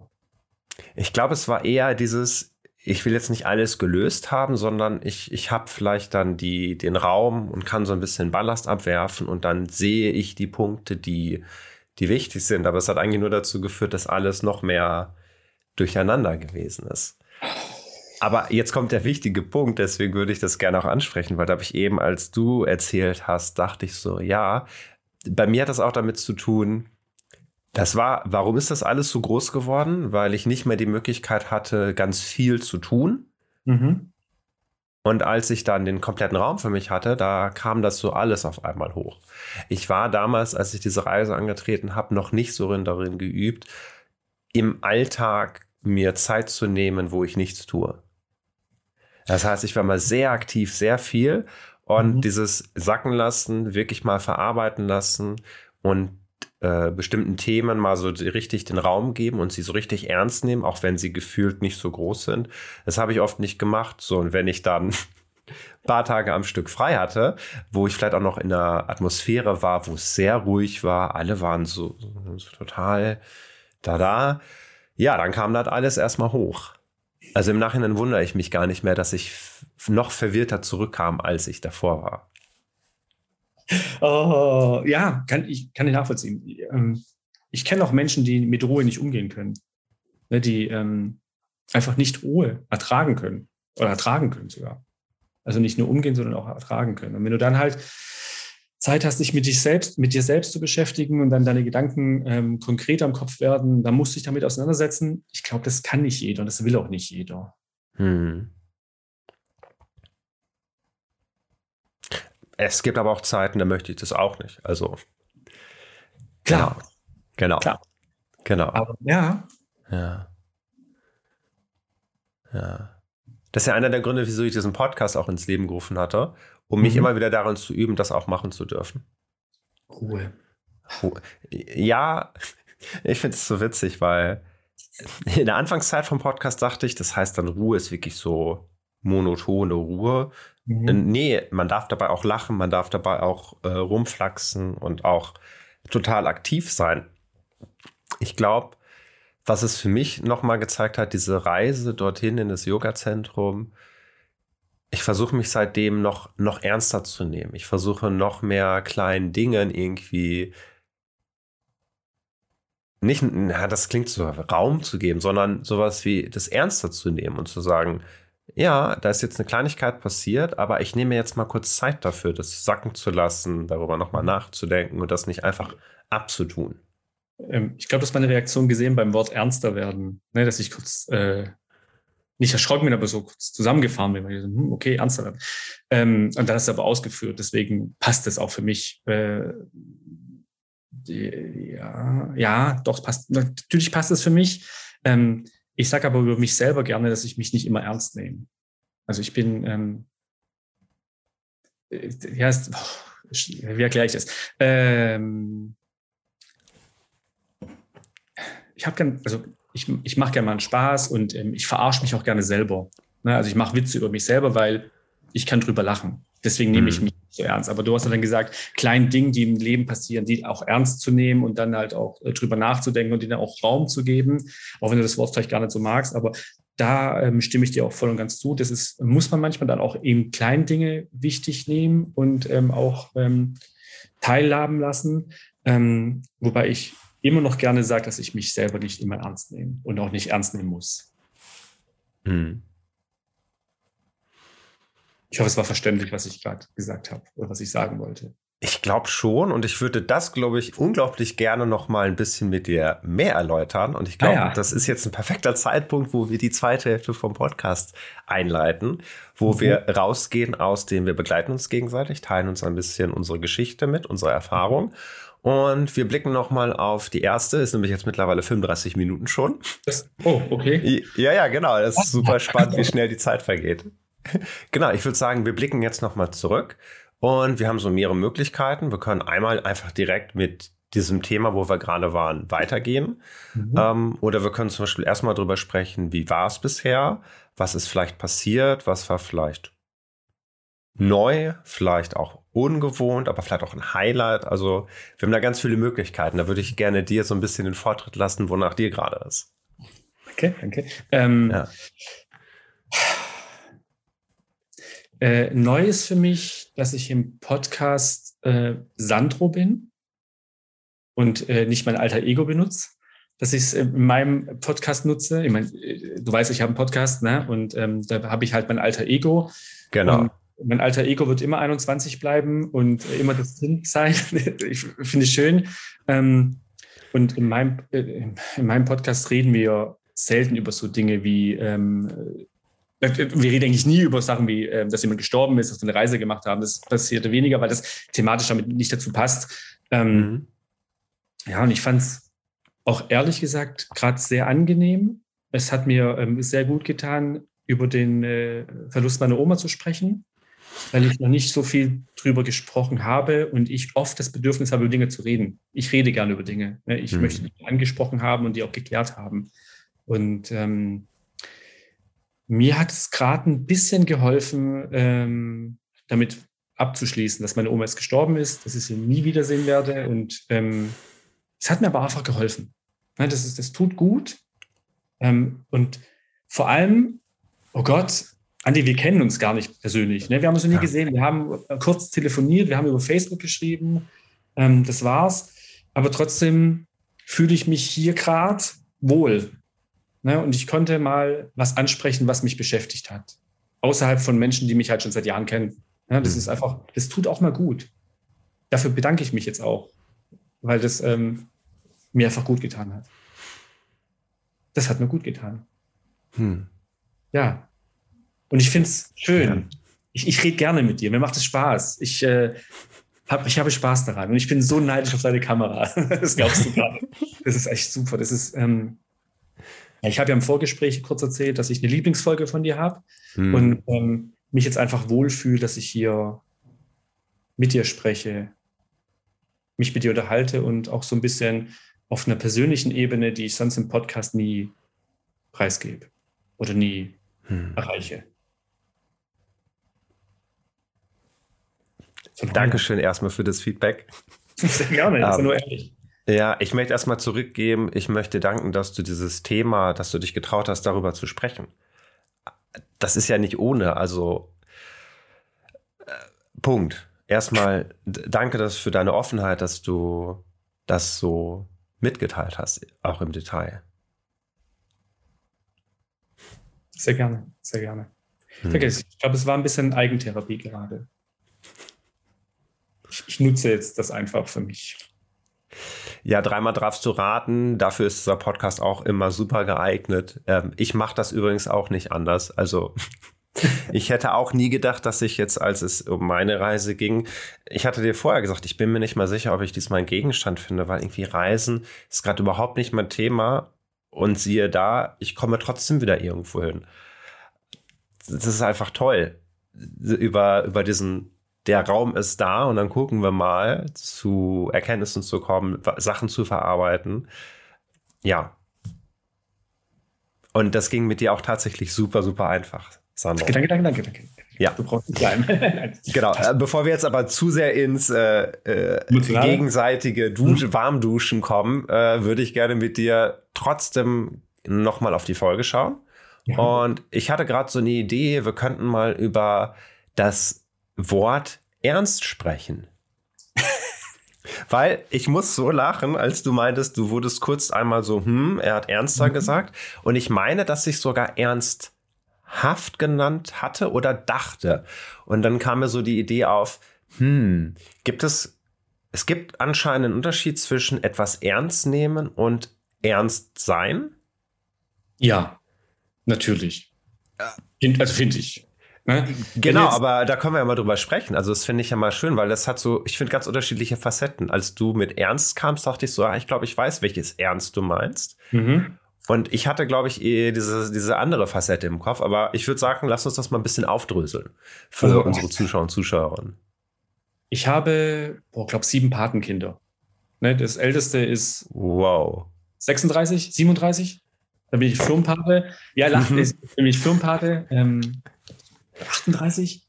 Ich glaube, es war eher dieses, ich will jetzt nicht alles gelöst haben, sondern ich, ich habe vielleicht dann die, den Raum und kann so ein bisschen Ballast abwerfen und dann sehe ich die Punkte, die, die wichtig sind. Aber es hat eigentlich nur dazu geführt, dass alles noch mehr durcheinander gewesen ist. Aber jetzt kommt der wichtige Punkt, deswegen würde ich das gerne auch ansprechen, weil da habe ich eben, als du erzählt hast, dachte ich so, ja, bei mir hat das auch damit zu tun, das war, warum ist das alles so groß geworden? Weil ich nicht mehr die Möglichkeit hatte, ganz viel zu tun. Mhm. Und als ich dann den kompletten Raum für mich hatte, da kam das so alles auf einmal hoch. Ich war damals, als ich diese Reise angetreten habe, noch nicht so darin geübt, im Alltag mir Zeit zu nehmen, wo ich nichts tue. Das heißt, ich war mal sehr aktiv, sehr viel und mhm. dieses Sacken lassen, wirklich mal verarbeiten lassen und äh, bestimmten Themen mal so richtig den Raum geben und sie so richtig ernst nehmen, auch wenn sie gefühlt nicht so groß sind. Das habe ich oft nicht gemacht. So, und wenn ich dann paar Tage am Stück frei hatte, wo ich vielleicht auch noch in einer Atmosphäre war, wo es sehr ruhig war, alle waren so, so total da da. Ja, dann kam das alles erstmal hoch. Also im Nachhinein wundere ich mich gar nicht mehr, dass ich noch verwirrter zurückkam, als ich davor war. Oh, ja, kann ich, kann ich nachvollziehen. Ähm, ich kenne auch Menschen, die mit Ruhe nicht umgehen können. Ne, die ähm, einfach nicht Ruhe ertragen können. Oder ertragen können sogar. Also nicht nur umgehen, sondern auch ertragen können. Und wenn du dann halt Zeit hast, dich mit dich selbst, mit dir selbst zu beschäftigen und dann deine Gedanken ähm, konkreter im Kopf werden, dann musst du dich damit auseinandersetzen. Ich glaube, das kann nicht jeder und das will auch nicht jeder. Hm. Es gibt aber auch Zeiten, da möchte ich das auch nicht. Also klar, genau, klar, genau. Aber, ja, ja, ja. Das ist ja einer der Gründe, wieso ich diesen Podcast auch ins Leben gerufen hatte, um mich mhm. immer wieder daran zu üben, das auch machen zu dürfen. Ruhe. Ja, ich finde es so witzig, weil in der Anfangszeit vom Podcast dachte ich, das heißt dann Ruhe ist wirklich so monotone Ruhe. Mhm. Nee, man darf dabei auch lachen, man darf dabei auch äh, rumflaxen und auch total aktiv sein. Ich glaube, was es für mich nochmal gezeigt hat, diese Reise dorthin in das Yoga-Zentrum, ich versuche mich seitdem noch, noch ernster zu nehmen. Ich versuche noch mehr kleinen Dingen irgendwie nicht, na, das klingt so, Raum zu geben, sondern sowas wie das ernster zu nehmen und zu sagen, ja, da ist jetzt eine Kleinigkeit passiert, aber ich nehme jetzt mal kurz Zeit dafür, das sacken zu lassen, darüber nochmal nachzudenken und das nicht einfach abzutun. Ähm, ich glaube, das ist meine Reaktion gesehen beim Wort ernster werden, ne, dass ich kurz äh, nicht erschrocken bin, aber so kurz zusammengefahren bin, weil ich so, hm, okay, ernster werden. Ähm, und dann hast du aber ausgeführt, deswegen passt es auch für mich. Äh, die, ja, ja, doch, passt. Natürlich passt es für mich. Ähm, ich sage aber über mich selber gerne, dass ich mich nicht immer ernst nehme. Also ich bin, ähm, äh, ja, ist, oh, wie erkläre ich das? Ähm, ich habe gern, also ich, ich mache gerne mal einen Spaß und ähm, ich verarsche mich auch gerne selber. Ne? Also ich mache Witze über mich selber, weil ich kann drüber lachen. Deswegen nehme ich mhm. mich nicht so ernst. Aber du hast ja dann gesagt, kleine Dinge, die im Leben passieren, die auch ernst zu nehmen und dann halt auch äh, drüber nachzudenken und ihnen auch Raum zu geben, auch wenn du das Wort vielleicht gar nicht so magst. Aber da ähm, stimme ich dir auch voll und ganz zu. Das ist, muss man manchmal dann auch eben kleine Dinge wichtig nehmen und ähm, auch ähm, teilhaben lassen. Ähm, wobei ich immer noch gerne sage, dass ich mich selber nicht immer ernst nehme und auch nicht ernst nehmen muss. Hm. Ich hoffe, es war verständlich, was ich gerade gesagt habe oder was ich sagen wollte. Ich glaube schon und ich würde das, glaube ich, unglaublich gerne noch mal ein bisschen mit dir mehr erläutern. Und ich glaube, ah ja. das ist jetzt ein perfekter Zeitpunkt, wo wir die zweite Hälfte vom Podcast einleiten, wo mhm. wir rausgehen aus dem, wir begleiten uns gegenseitig, teilen uns ein bisschen unsere Geschichte mit, unsere Erfahrung. Und wir blicken noch mal auf die erste, ist nämlich jetzt mittlerweile 35 Minuten schon. Das, oh, okay. Ja, ja, genau. Das ist super spannend, wie schnell die Zeit vergeht. Genau, ich würde sagen, wir blicken jetzt nochmal zurück und wir haben so mehrere Möglichkeiten. Wir können einmal einfach direkt mit diesem Thema, wo wir gerade waren, weitergehen. Mhm. Ähm, oder wir können zum Beispiel erstmal drüber sprechen, wie war es bisher, was ist vielleicht passiert, was war vielleicht neu, vielleicht auch ungewohnt, aber vielleicht auch ein Highlight. Also wir haben da ganz viele Möglichkeiten. Da würde ich gerne dir so ein bisschen den Vortritt lassen, wonach dir gerade ist. Okay, danke. Ähm, ja. Äh, neu ist für mich, dass ich im Podcast äh, Sandro bin und äh, nicht mein alter Ego benutze. Dass ich es in meinem Podcast nutze. Ich meine, äh, du weißt, ich habe einen Podcast, ne? Und ähm, da habe ich halt mein alter Ego. Genau. Und mein alter Ego wird immer 21 bleiben und immer das Kind sein. ich finde es schön. Ähm, und in meinem, äh, in meinem Podcast reden wir selten über so Dinge wie ähm, wir reden eigentlich nie über Sachen wie, ähm, dass jemand gestorben ist, dass wir eine Reise gemacht haben. Das passierte weniger, weil das thematisch damit nicht dazu passt. Ähm, mhm. Ja, und ich fand es auch ehrlich gesagt gerade sehr angenehm. Es hat mir ähm, sehr gut getan, über den äh, Verlust meiner Oma zu sprechen, weil ich noch nicht so viel drüber gesprochen habe und ich oft das Bedürfnis habe, über Dinge zu reden. Ich rede gerne über Dinge. Ne? Ich mhm. möchte die angesprochen haben und die auch geklärt haben. Und ähm, mir hat es gerade ein bisschen geholfen, ähm, damit abzuschließen, dass meine Oma jetzt gestorben ist, dass ich sie nie wiedersehen werde. Und ähm, es hat mir aber einfach geholfen. Ja, das, ist, das tut gut. Ähm, und vor allem, oh Gott, Andi, wir kennen uns gar nicht persönlich. Ne? Wir haben uns noch nie ja. gesehen. Wir haben kurz telefoniert, wir haben über Facebook geschrieben. Ähm, das war's. Aber trotzdem fühle ich mich hier gerade wohl. Ne? Und ich konnte mal was ansprechen, was mich beschäftigt hat. Außerhalb von Menschen, die mich halt schon seit Jahren kennen. Ja, das mhm. ist einfach, das tut auch mal gut. dafür bedanke ich mich jetzt auch, weil das ähm, mir einfach gut getan hat. Das hat mir gut getan. Hm. Ja. Und ich finde es schön. Ja. Ich, ich rede gerne mit dir. Mir macht es Spaß. Ich, äh, hab, ich habe Spaß daran. Und ich bin so neidisch auf deine Kamera. das glaubst du gerade. Das ist echt super. Das ist, ähm, ich habe ja im Vorgespräch kurz erzählt, dass ich eine Lieblingsfolge von dir habe hm. und ähm, mich jetzt einfach wohlfühle, dass ich hier mit dir spreche, mich mit dir unterhalte und auch so ein bisschen auf einer persönlichen Ebene, die ich sonst im Podcast nie preisgebe oder nie hm. erreiche. Dankeschön erstmal für das Feedback. Sehr gerne, das ist nur ehrlich. Ja, ich möchte erstmal zurückgeben. Ich möchte danken, dass du dieses Thema, dass du dich getraut hast, darüber zu sprechen. Das ist ja nicht ohne. Also, äh, Punkt. Erstmal danke das für deine Offenheit, dass du das so mitgeteilt hast, auch im Detail. Sehr gerne, sehr gerne. Hm. Ich glaube, es war ein bisschen Eigentherapie gerade. Ich, ich nutze jetzt das einfach für mich. Ja, dreimal darfst du raten. Dafür ist dieser Podcast auch immer super geeignet. Ähm, ich mache das übrigens auch nicht anders. Also ich hätte auch nie gedacht, dass ich jetzt, als es um meine Reise ging, ich hatte dir vorher gesagt, ich bin mir nicht mal sicher, ob ich diesmal einen Gegenstand finde, weil irgendwie Reisen ist gerade überhaupt nicht mein Thema. Und siehe da, ich komme trotzdem wieder irgendwo hin. Das ist einfach toll, über, über diesen der Raum ist da und dann gucken wir mal, zu Erkenntnissen zu kommen, Sachen zu verarbeiten. Ja. Und das ging mit dir auch tatsächlich super, super einfach, Sandro. Danke, danke, danke, danke. Ja. Du brauchst nicht bleiben. genau. Äh, bevor wir jetzt aber zu sehr ins äh, äh, gegenseitige Dusch mhm. Warmduschen kommen, äh, würde ich gerne mit dir trotzdem nochmal auf die Folge schauen. Ja. Und ich hatte gerade so eine Idee, wir könnten mal über das Wort ernst sprechen. Weil ich muss so lachen, als du meintest, du wurdest kurz einmal so, hm, er hat ernster mhm. gesagt. Und ich meine, dass ich sogar ernsthaft genannt hatte oder dachte. Und dann kam mir so die Idee auf, hm, gibt es, es gibt anscheinend einen Unterschied zwischen etwas ernst nehmen und ernst sein? Ja, natürlich. Also finde ich. Ne? Genau, aber da können wir ja mal drüber sprechen. Also das finde ich ja mal schön, weil das hat so, ich finde ganz unterschiedliche Facetten. Als du mit Ernst kamst, dachte ich so, ah, ich glaube, ich weiß, welches Ernst du meinst. Mhm. Und ich hatte, glaube ich, eh diese, diese andere Facette im Kopf. Aber ich würde sagen, lass uns das mal ein bisschen aufdröseln für also, unsere Zuschauer und Zuschauerinnen. Ich habe, ich glaube, sieben Patenkinder. Ne, das älteste ist wow. 36, 37. Da bin ich Firmenpate. Ja, lacht, mhm. bin ich Firmenpate. Ähm, 38?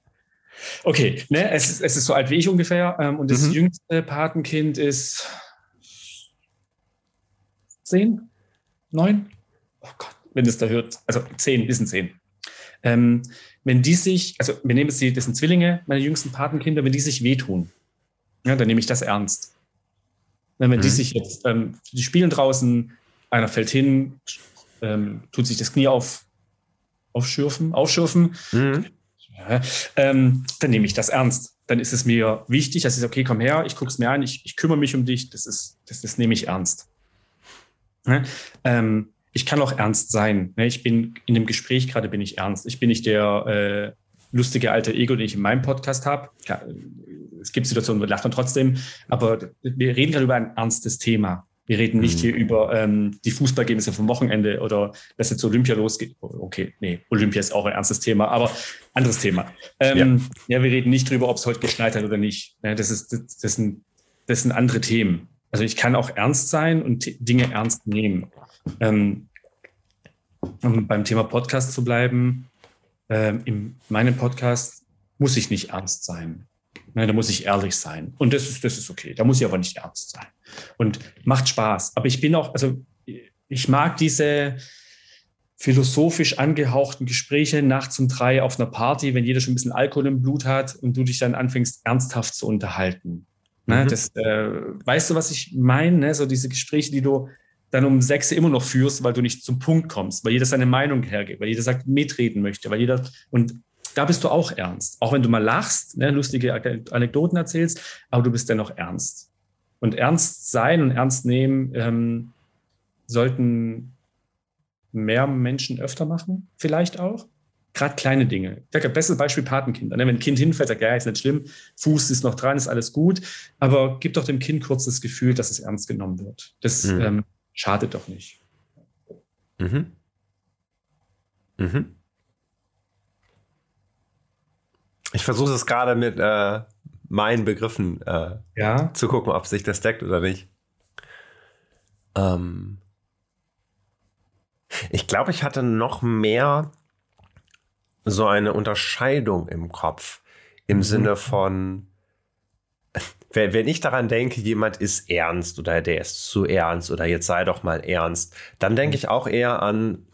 Okay, ne, es, ist, es ist so alt wie ich ungefähr. Ähm, und das mhm. jüngste Patenkind ist 10? 9? Oh Gott, wenn es da hört. Also 10, wissen 10. Ähm, wenn die sich, also wir nehmen jetzt die, das sind Zwillinge, meine jüngsten Patenkinder, wenn die sich wehtun, ja, dann nehme ich das ernst. Wenn mhm. die sich jetzt, ähm, die spielen draußen, einer fällt hin, ähm, tut sich das Knie auf, aufschürfen, aufschürfen, mhm ja, ähm, dann nehme ich das ernst. Dann ist es mir wichtig, dass ich sage, okay, komm her, ich gucke es mir an, ich, ich kümmere mich um dich, das, ist, das, das nehme ich ernst. Ja, ähm, ich kann auch ernst sein. Ne? Ich bin in dem Gespräch gerade bin ich ernst. Ich bin nicht der äh, lustige alte Ego, den ich in meinem Podcast habe. Es gibt Situationen, wo wir lachen trotzdem, aber wir reden gerade über ein ernstes Thema. Wir reden nicht mhm. hier über ähm, die Fußballergebnisse vom Wochenende oder dass jetzt Olympia losgeht. Okay, nee, Olympia ist auch ein ernstes Thema, aber anderes Thema. Ähm, ja. ja. wir reden nicht darüber, ob es heute geschneit hat oder nicht. Ja, das, ist, das, das, sind, das sind andere Themen. Also ich kann auch ernst sein und Dinge ernst nehmen. Ähm, um beim Thema Podcast zu bleiben, ähm, in meinem Podcast muss ich nicht ernst sein. Ne, da muss ich ehrlich sein. Und das ist, das ist okay. Da muss ich aber nicht ernst sein. Und macht Spaß. Aber ich bin auch, also ich mag diese philosophisch angehauchten Gespräche nachts um drei auf einer Party, wenn jeder schon ein bisschen Alkohol im Blut hat und du dich dann anfängst, ernsthaft zu unterhalten. Ne, mhm. das, äh, weißt du, was ich meine? Ne? So diese Gespräche, die du dann um sechs immer noch führst, weil du nicht zum Punkt kommst, weil jeder seine Meinung hergibt, weil jeder sagt, mitreden möchte, weil jeder und da bist du auch ernst. Auch wenn du mal lachst, ne, lustige Anekdoten erzählst, aber du bist dennoch ernst. Und ernst sein und ernst nehmen ähm, sollten mehr Menschen öfter machen, vielleicht auch. Gerade kleine Dinge. Das beste Beispiel Patenkinder. Ne? Wenn ein Kind hinfällt, sagt, ja, ist nicht schlimm, Fuß ist noch dran, ist alles gut. Aber gib doch dem Kind kurz das Gefühl, dass es ernst genommen wird. Das mhm. ähm, schadet doch nicht. Mhm. Mhm. Ich versuche es gerade mit äh, meinen Begriffen äh, ja. zu gucken, ob sich das deckt oder nicht. Ähm ich glaube, ich hatte noch mehr so eine Unterscheidung im Kopf. Im mhm. Sinne von, wenn ich daran denke, jemand ist ernst oder der ist zu ernst oder jetzt sei doch mal ernst, dann denke ich auch eher an,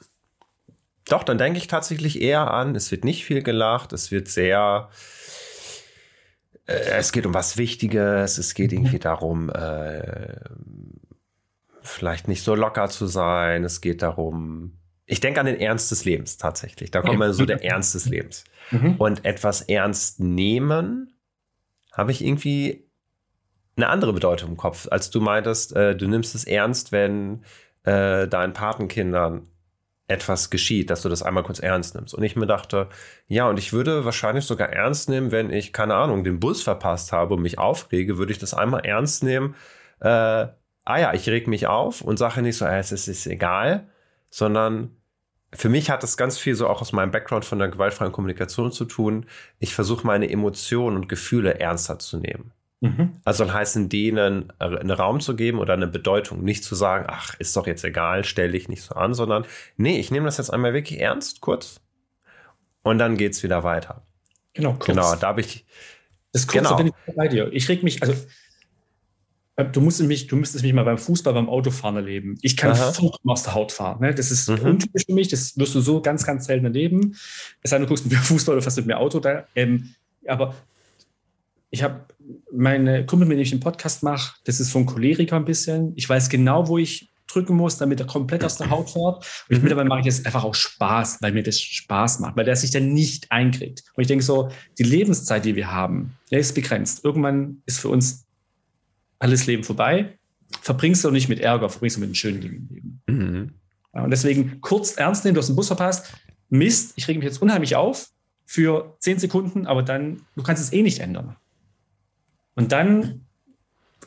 doch, dann denke ich tatsächlich eher an, es wird nicht viel gelacht, es wird sehr, äh, es geht um was Wichtiges, es geht irgendwie darum, äh, vielleicht nicht so locker zu sein, es geht darum, ich denke an den Ernst des Lebens tatsächlich. Da kommt mal so der Ernst des Lebens. Mhm. Und etwas ernst nehmen, habe ich irgendwie eine andere Bedeutung im Kopf, als du meintest, äh, du nimmst es ernst, wenn äh, deinen Patenkindern etwas geschieht, dass du das einmal kurz ernst nimmst. Und ich mir dachte, ja, und ich würde wahrscheinlich sogar ernst nehmen, wenn ich, keine Ahnung, den Bus verpasst habe und mich aufrege, würde ich das einmal ernst nehmen. Äh, ah ja, ich reg mich auf und sage nicht so, äh, es ist, ist egal, sondern für mich hat das ganz viel so auch aus meinem Background von der gewaltfreien Kommunikation zu tun. Ich versuche meine Emotionen und Gefühle ernster zu nehmen. Mhm. Also soll heißen, denen einen Raum zu geben oder eine Bedeutung. Nicht zu sagen, ach, ist doch jetzt egal, stell dich nicht so an, sondern nee, ich nehme das jetzt einmal wirklich ernst, kurz. Und dann geht es wieder weiter. Genau, kurz. Genau, da habe ich. Das kurze genau. bin ich bei dir. Ich reg mich, also du musst mich, du müsstest mich mal beim Fußball, beim Autofahren erleben. Ich kann vollkommen aus der Haut fahren. Ne? Das ist mhm. untypisch für mich. Das wirst du so ganz, ganz selten erleben. Es sei denn, du guckst mit mir Fußball oder fast mit mir Auto da. Ähm, aber ich habe meine Kumpel, mit dem ich den Podcast mache, das ist von Choleriker ein bisschen. Ich weiß genau, wo ich drücken muss, damit er komplett aus der Haut fährt. Und ich, mhm. mittlerweile mache ich es einfach auch Spaß, weil mir das Spaß macht, weil der sich dann nicht einkriegt. Und ich denke so, die Lebenszeit, die wir haben, der ist begrenzt. Irgendwann ist für uns alles Leben vorbei. Verbringst du nicht mit Ärger, verbringst du mit einem schönen Dingen im Leben. Mhm. und deswegen kurz ernst nehmen, du hast den Bus verpasst. Mist, ich rege mich jetzt unheimlich auf für zehn Sekunden, aber dann, du kannst es eh nicht ändern. Und dann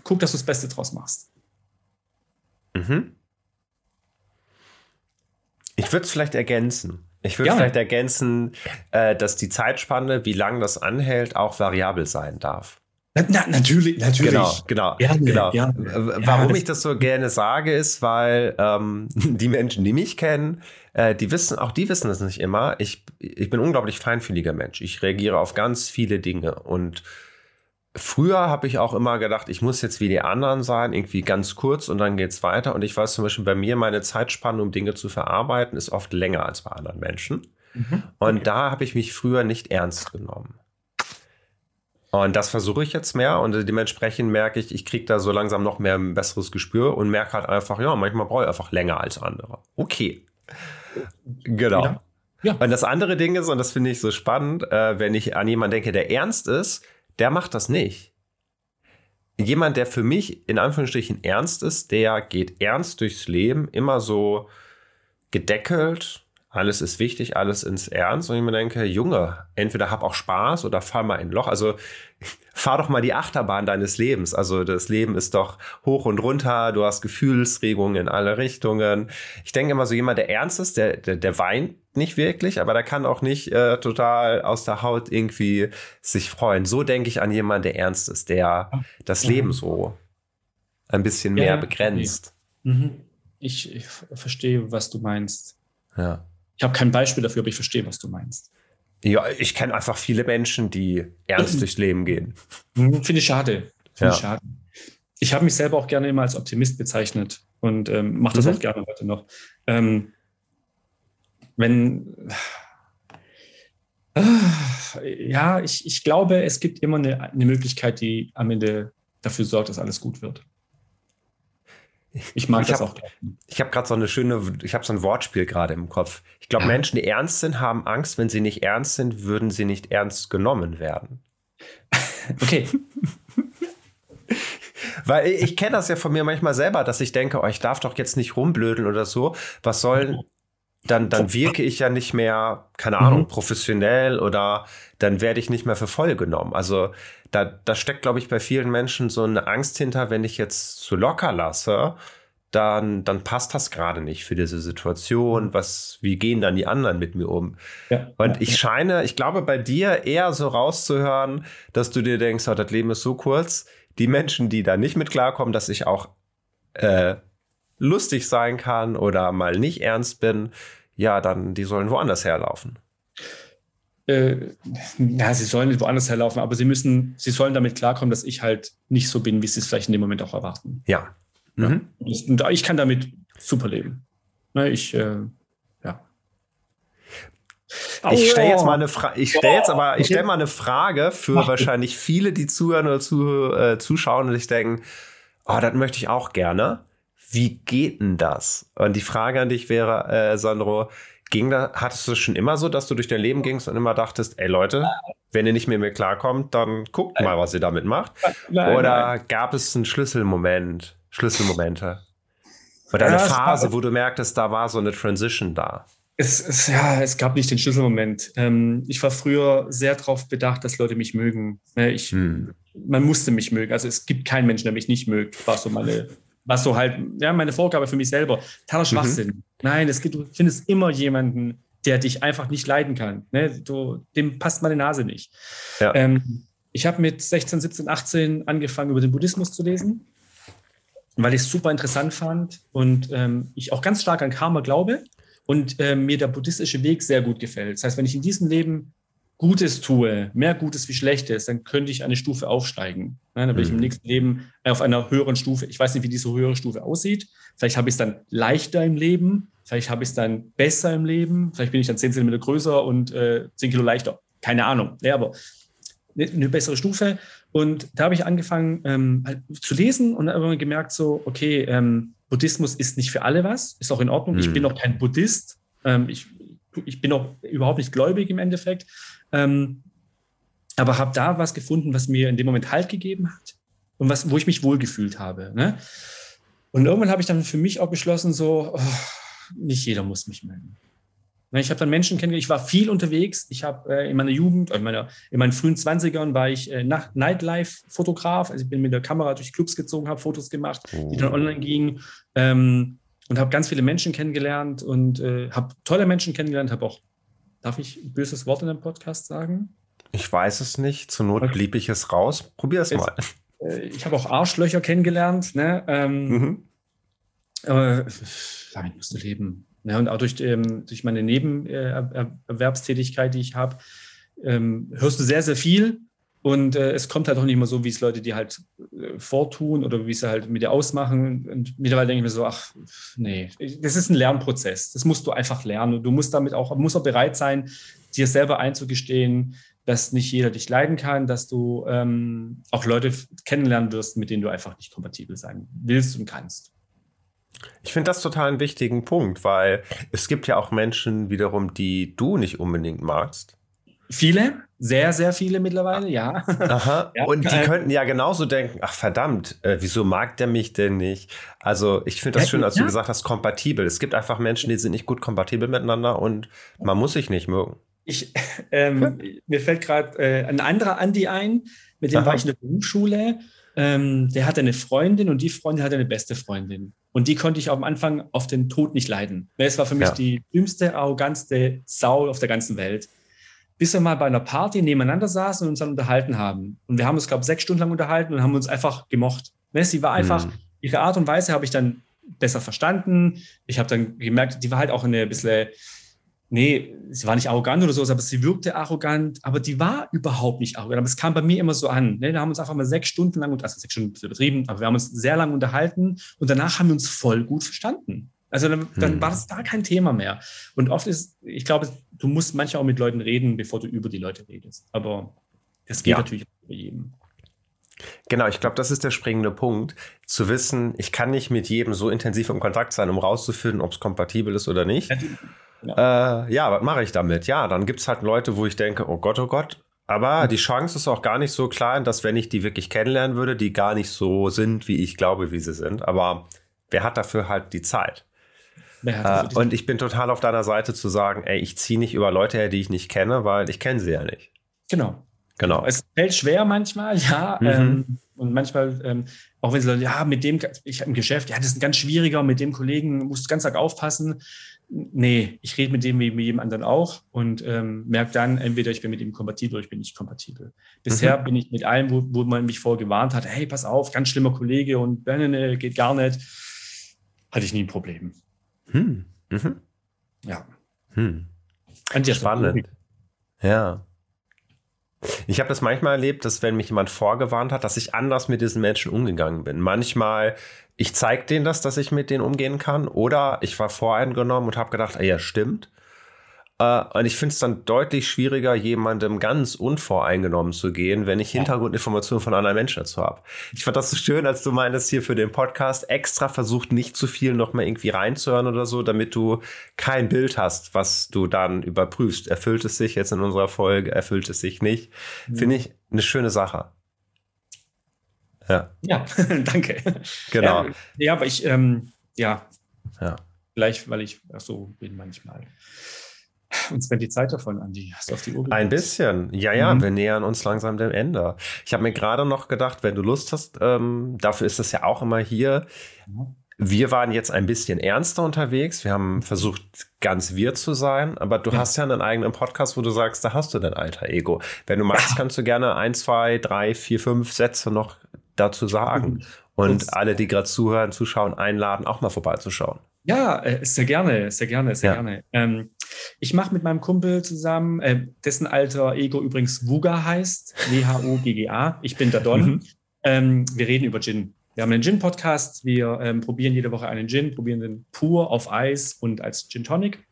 guck, dass du das Beste draus machst. Mhm. Ich würde es vielleicht ergänzen. Ich würde vielleicht ergänzen, äh, dass die Zeitspanne, wie lange das anhält, auch variabel sein darf. Na, natürlich, natürlich. Genau, genau. Gerne, genau. Gerne. Warum ja, ich das so gerne sage, ist, weil ähm, die Menschen, die mich kennen, äh, die wissen, auch die wissen das nicht immer. Ich, ich bin unglaublich feinfühliger Mensch. Ich reagiere auf ganz viele Dinge und Früher habe ich auch immer gedacht, ich muss jetzt wie die anderen sein, irgendwie ganz kurz und dann geht es weiter. Und ich weiß zum Beispiel bei mir, meine Zeitspanne, um Dinge zu verarbeiten, ist oft länger als bei anderen Menschen. Mhm. Und da habe ich mich früher nicht ernst genommen. Und das versuche ich jetzt mehr und dementsprechend merke ich, ich kriege da so langsam noch mehr ein besseres Gespür und merke halt einfach, ja, manchmal brauche ich einfach länger als andere. Okay. Genau. Ja. ja. Und das andere Ding ist, und das finde ich so spannend, äh, wenn ich an jemanden denke, der ernst ist, der macht das nicht. Jemand, der für mich in Anführungsstrichen ernst ist, der geht ernst durchs Leben, immer so gedeckelt, alles ist wichtig, alles ins Ernst. Und ich mir denke, Junge, entweder hab auch Spaß oder fahr mal in ein Loch. Also fahr doch mal die Achterbahn deines Lebens. Also das Leben ist doch hoch und runter, du hast Gefühlsregungen in alle Richtungen. Ich denke immer so, jemand, der ernst ist, der, der, der weint nicht wirklich, aber der kann auch nicht äh, total aus der Haut irgendwie sich freuen. So denke ich an jemanden, der ernst ist, der das mhm. Leben so ein bisschen mehr ja, begrenzt. Mhm. Ich, ich verstehe, was du meinst. Ja. Ich habe kein Beispiel dafür, aber ich verstehe, was du meinst. Ja, ich kenne einfach viele Menschen, die ernst mhm. durchs Leben gehen. Mhm, finde ich schade. Finde ja. ich schade. Ich habe mich selber auch gerne immer als Optimist bezeichnet und ähm, mache das mhm. auch gerne heute noch. Ähm, wenn, äh, ja, ich, ich glaube, es gibt immer eine, eine Möglichkeit, die am Ende dafür sorgt, dass alles gut wird. Ich mag ich das hab, auch. Ich habe gerade so eine schöne, ich habe so ein Wortspiel gerade im Kopf. Ich glaube, ja. Menschen, die ernst sind, haben Angst. Wenn sie nicht ernst sind, würden sie nicht ernst genommen werden. okay. Weil ich, ich kenne das ja von mir manchmal selber, dass ich denke, oh, ich darf doch jetzt nicht rumblödeln oder so. Was sollen, dann, dann wirke ich ja nicht mehr, keine Ahnung, mhm. professionell oder dann werde ich nicht mehr für voll genommen. Also da, da steckt, glaube ich, bei vielen Menschen so eine Angst hinter, wenn ich jetzt zu locker lasse, dann, dann passt das gerade nicht für diese Situation. Was, wie gehen dann die anderen mit mir um? Ja, und ich scheine, ich glaube, bei dir eher so rauszuhören, dass du dir denkst, oh, das Leben ist so kurz. Die Menschen, die da nicht mit klarkommen, dass ich auch äh, lustig sein kann oder mal nicht ernst bin, ja, dann die sollen woanders herlaufen. Äh, ja, sie sollen woanders herlaufen, aber sie müssen, sie sollen damit klarkommen, dass ich halt nicht so bin, wie sie es vielleicht in dem Moment auch erwarten. Ja. Mhm. Und ich kann damit super leben. Ne, ich, äh, ja. Ich stelle jetzt mal eine Frage, ich stelle jetzt aber, ich stelle mal eine Frage für Mach wahrscheinlich viele, die zuhören oder zu, äh, zuschauen und sich denken, oh, das möchte ich auch gerne wie geht denn das? Und die Frage an dich wäre, äh, Sandro, ging da, hattest du es schon immer so, dass du durch dein Leben gingst und immer dachtest, ey Leute, wenn ihr nicht mehr mit mir klarkommt, dann guckt mal, was ihr damit macht? Nein, Oder nein. gab es einen Schlüsselmoment, Schlüsselmomente? Oder eine ja, Phase, wo du merktest, da war so eine Transition da? Es, es, ja, es gab nicht den Schlüsselmoment. Ähm, ich war früher sehr darauf bedacht, dass Leute mich mögen. Ne, ich, hm. Man musste mich mögen. Also es gibt keinen Menschen, der mich nicht mögt, war so meine was so halt, ja, meine Vorgabe für mich selber. Totaler mhm. Schwachsinn. Mhm. Nein, es gibt, du findest immer jemanden, der dich einfach nicht leiden kann. Ne? Du, dem passt meine Nase nicht. Ja. Ähm, ich habe mit 16, 17, 18 angefangen, über den Buddhismus zu lesen, weil ich es super interessant fand und ähm, ich auch ganz stark an Karma glaube und ähm, mir der buddhistische Weg sehr gut gefällt. Das heißt, wenn ich in diesem Leben Gutes tue, mehr Gutes wie Schlechtes, dann könnte ich eine Stufe aufsteigen. Ja, dann bin ich im mhm. nächsten Leben auf einer höheren Stufe. Ich weiß nicht, wie diese höhere Stufe aussieht. Vielleicht habe ich es dann leichter im Leben, vielleicht habe ich es dann besser im Leben, vielleicht bin ich dann 10 cm größer und äh, 10 Kilo leichter. Keine Ahnung. Ja, aber eine bessere Stufe. Und da habe ich angefangen ähm, halt zu lesen und habe gemerkt, so, okay, ähm, Buddhismus ist nicht für alle was, ist auch in Ordnung. Mhm. Ich bin auch kein Buddhist. Ähm, ich, ich bin auch überhaupt nicht gläubig im Endeffekt. Ähm, aber habe da was gefunden, was mir in dem Moment Halt gegeben hat und was, wo ich mich wohlgefühlt habe. Ne? Und irgendwann habe ich dann für mich auch beschlossen, so, oh, nicht jeder muss mich mögen. Ne, ich habe dann Menschen kennengelernt, ich war viel unterwegs. Ich habe äh, in meiner Jugend, in, meiner, in meinen frühen 20ern war ich äh, Nightlife-Fotograf. Also ich bin mit der Kamera durch Clubs gezogen, habe Fotos gemacht, oh. die dann oh. online gingen. Ähm, und habe ganz viele Menschen kennengelernt und äh, habe tolle Menschen kennengelernt, habe auch Darf ich ein böses Wort in dem Podcast sagen? Ich weiß es nicht. Zur Not okay. blieb ich es raus. Probier es mal. Äh, ich habe auch Arschlöcher kennengelernt. Ne? Ähm, mhm. Aber damit musst du leben. Ja, und auch durch, ähm, durch meine Nebenerwerbstätigkeit, die ich habe, ähm, hörst du sehr, sehr viel. Und äh, es kommt halt auch nicht immer so, wie es Leute dir halt äh, vortun oder wie sie halt mit dir ausmachen. Und mittlerweile denke ich mir so, ach, nee, das ist ein Lernprozess. Das musst du einfach lernen. Du musst damit auch, musst auch bereit sein, dir selber einzugestehen, dass nicht jeder dich leiden kann, dass du ähm, auch Leute kennenlernen wirst, mit denen du einfach nicht kompatibel sein willst und kannst. Ich finde das total einen wichtigen Punkt, weil es gibt ja auch Menschen wiederum, die du nicht unbedingt magst. Viele, sehr, sehr viele mittlerweile, ja. Aha. ja. Und die könnten ja genauso denken, ach verdammt, äh, wieso mag der mich denn nicht? Also ich finde das ja, schön, als ja. du gesagt hast, kompatibel. Es gibt einfach Menschen, die sind nicht gut kompatibel miteinander und man muss sich nicht mögen. Ich, ähm, mir fällt gerade äh, ein anderer Andi ein, mit dem Aha. war ich in der Berufsschule. Ähm, der hatte eine Freundin und die Freundin hatte eine beste Freundin. Und die konnte ich am Anfang auf den Tod nicht leiden. Es war für mich die dümmste, arrogantste Sau auf der ganzen Welt bis wir mal bei einer Party nebeneinander saßen und uns dann unterhalten haben. Und wir haben uns, glaube ich, sechs Stunden lang unterhalten und haben uns einfach gemocht. Ne? Sie war einfach, mhm. ihre Art und Weise habe ich dann besser verstanden. Ich habe dann gemerkt, die war halt auch eine bisschen, nee, sie war nicht arrogant oder so, aber sie wirkte arrogant, aber die war überhaupt nicht arrogant. Aber es kam bei mir immer so an. Ne? Wir haben uns einfach mal sechs Stunden lang, also sechs Stunden übertrieben, aber wir haben uns sehr lange unterhalten und danach haben wir uns voll gut verstanden. Also dann, dann hm. war das da kein Thema mehr. Und oft ist, ich glaube, du musst manchmal auch mit Leuten reden, bevor du über die Leute redest. Aber das geht ja. natürlich bei jedem. Genau, ich glaube, das ist der springende Punkt. Zu wissen, ich kann nicht mit jedem so intensiv im Kontakt sein, um rauszufinden, ob es kompatibel ist oder nicht. Ja, äh, ja was mache ich damit? Ja, dann gibt es halt Leute, wo ich denke, oh Gott, oh Gott. Aber die Chance ist auch gar nicht so klein, dass wenn ich die wirklich kennenlernen würde, die gar nicht so sind, wie ich glaube, wie sie sind. Aber wer hat dafür halt die Zeit? Äh, und ich bin total auf deiner Seite zu sagen, ey, ich ziehe nicht über Leute her, die ich nicht kenne, weil ich kenne sie ja nicht. Genau. Genau. Es fällt schwer manchmal, ja. Mhm. Ähm, und manchmal, ähm, auch wenn sie sagen, ja, mit dem, ich im Geschäft, ja, das ist ein ganz schwieriger, mit dem Kollegen musst du ganz arg aufpassen. Nee, ich rede mit dem wie mit jedem anderen auch und ähm, merke dann, entweder ich bin mit ihm kompatibel oder ich bin nicht kompatibel. Bisher mhm. bin ich mit allem, wo, wo man mich vorgewarnt hat, hey, pass auf, ganz schlimmer Kollege und nee, geht gar nicht, hatte ich nie ein Problem. Hm. Mhm. Ja. Hm. Spannend. Ja. Ich habe das manchmal erlebt, dass wenn mich jemand vorgewarnt hat, dass ich anders mit diesen Menschen umgegangen bin. Manchmal, ich zeige denen das, dass ich mit denen umgehen kann, oder ich war voreingenommen und habe gedacht, ey, ja, stimmt. Uh, und ich finde es dann deutlich schwieriger, jemandem ganz unvoreingenommen zu gehen, wenn ich Hintergrundinformationen von anderen Menschen dazu habe. Ich fand das so schön, als du meintest hier für den Podcast extra versucht, nicht zu viel noch mal irgendwie reinzuhören oder so, damit du kein Bild hast, was du dann überprüfst. Erfüllt es sich jetzt in unserer Folge, erfüllt es sich nicht? Mhm. Finde ich eine schöne Sache. Ja. Ja, danke. Genau. Ja, ja aber ich, ähm, ja. Ja. Vielleicht, weil ich so bin manchmal. Uns rennt die Zeit davon, Andi. Hast du auf die Uhr Ein bisschen. Ja, ja, mhm. wir nähern uns langsam dem Ende. Ich habe mir gerade noch gedacht, wenn du Lust hast, ähm, dafür ist es ja auch immer hier. Mhm. Wir waren jetzt ein bisschen ernster unterwegs. Wir haben versucht, ganz wir zu sein, aber du ja. hast ja einen eigenen Podcast, wo du sagst, da hast du dein alter Ego. Wenn du magst, kannst du gerne ein, zwei, drei, vier, fünf Sätze noch dazu sagen. Und das alle, die gerade zuhören, zuschauen, einladen, auch mal vorbeizuschauen. Ja, äh, sehr gerne, sehr gerne, sehr ja. gerne. Ähm, ich mache mit meinem Kumpel zusammen, äh, dessen alter Ego übrigens Wuga heißt, W-H-U-G-G-A. Ich bin der Don. Mhm. Ähm, wir reden über Gin. Wir haben einen Gin-Podcast. Wir ähm, probieren jede Woche einen Gin, probieren den pur auf Eis und als Gin Tonic.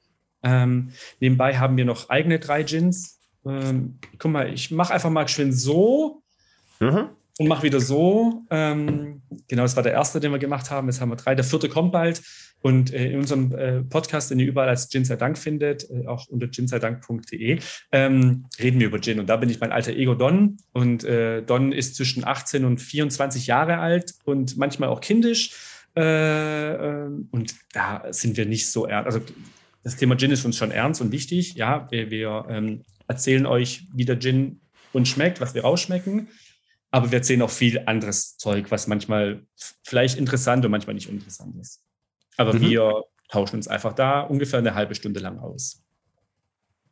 Ähm, nebenbei haben wir noch eigene drei Gins. Ähm, guck mal, ich mache einfach mal schön so. Mhm und mache wieder so. Ähm, genau, das war der erste, den wir gemacht haben. Jetzt haben wir drei. Der vierte kommt bald. Und äh, in unserem äh, Podcast, den ihr überall als Gin sei Dank findet, äh, auch unter ginseidank.de, ähm, reden wir über Gin. Und da bin ich mein alter Ego Don. Und äh, Don ist zwischen 18 und 24 Jahre alt und manchmal auch kindisch. Äh, ähm, und da sind wir nicht so ernst. Also das Thema Gin ist uns schon ernst und wichtig. Ja, wir, wir ähm, erzählen euch, wie der Gin uns schmeckt, was wir rausschmecken. Aber wir erzählen auch viel anderes Zeug, was manchmal vielleicht interessant und manchmal nicht interessant ist. Aber mhm. wir tauschen uns einfach da ungefähr eine halbe Stunde lang aus.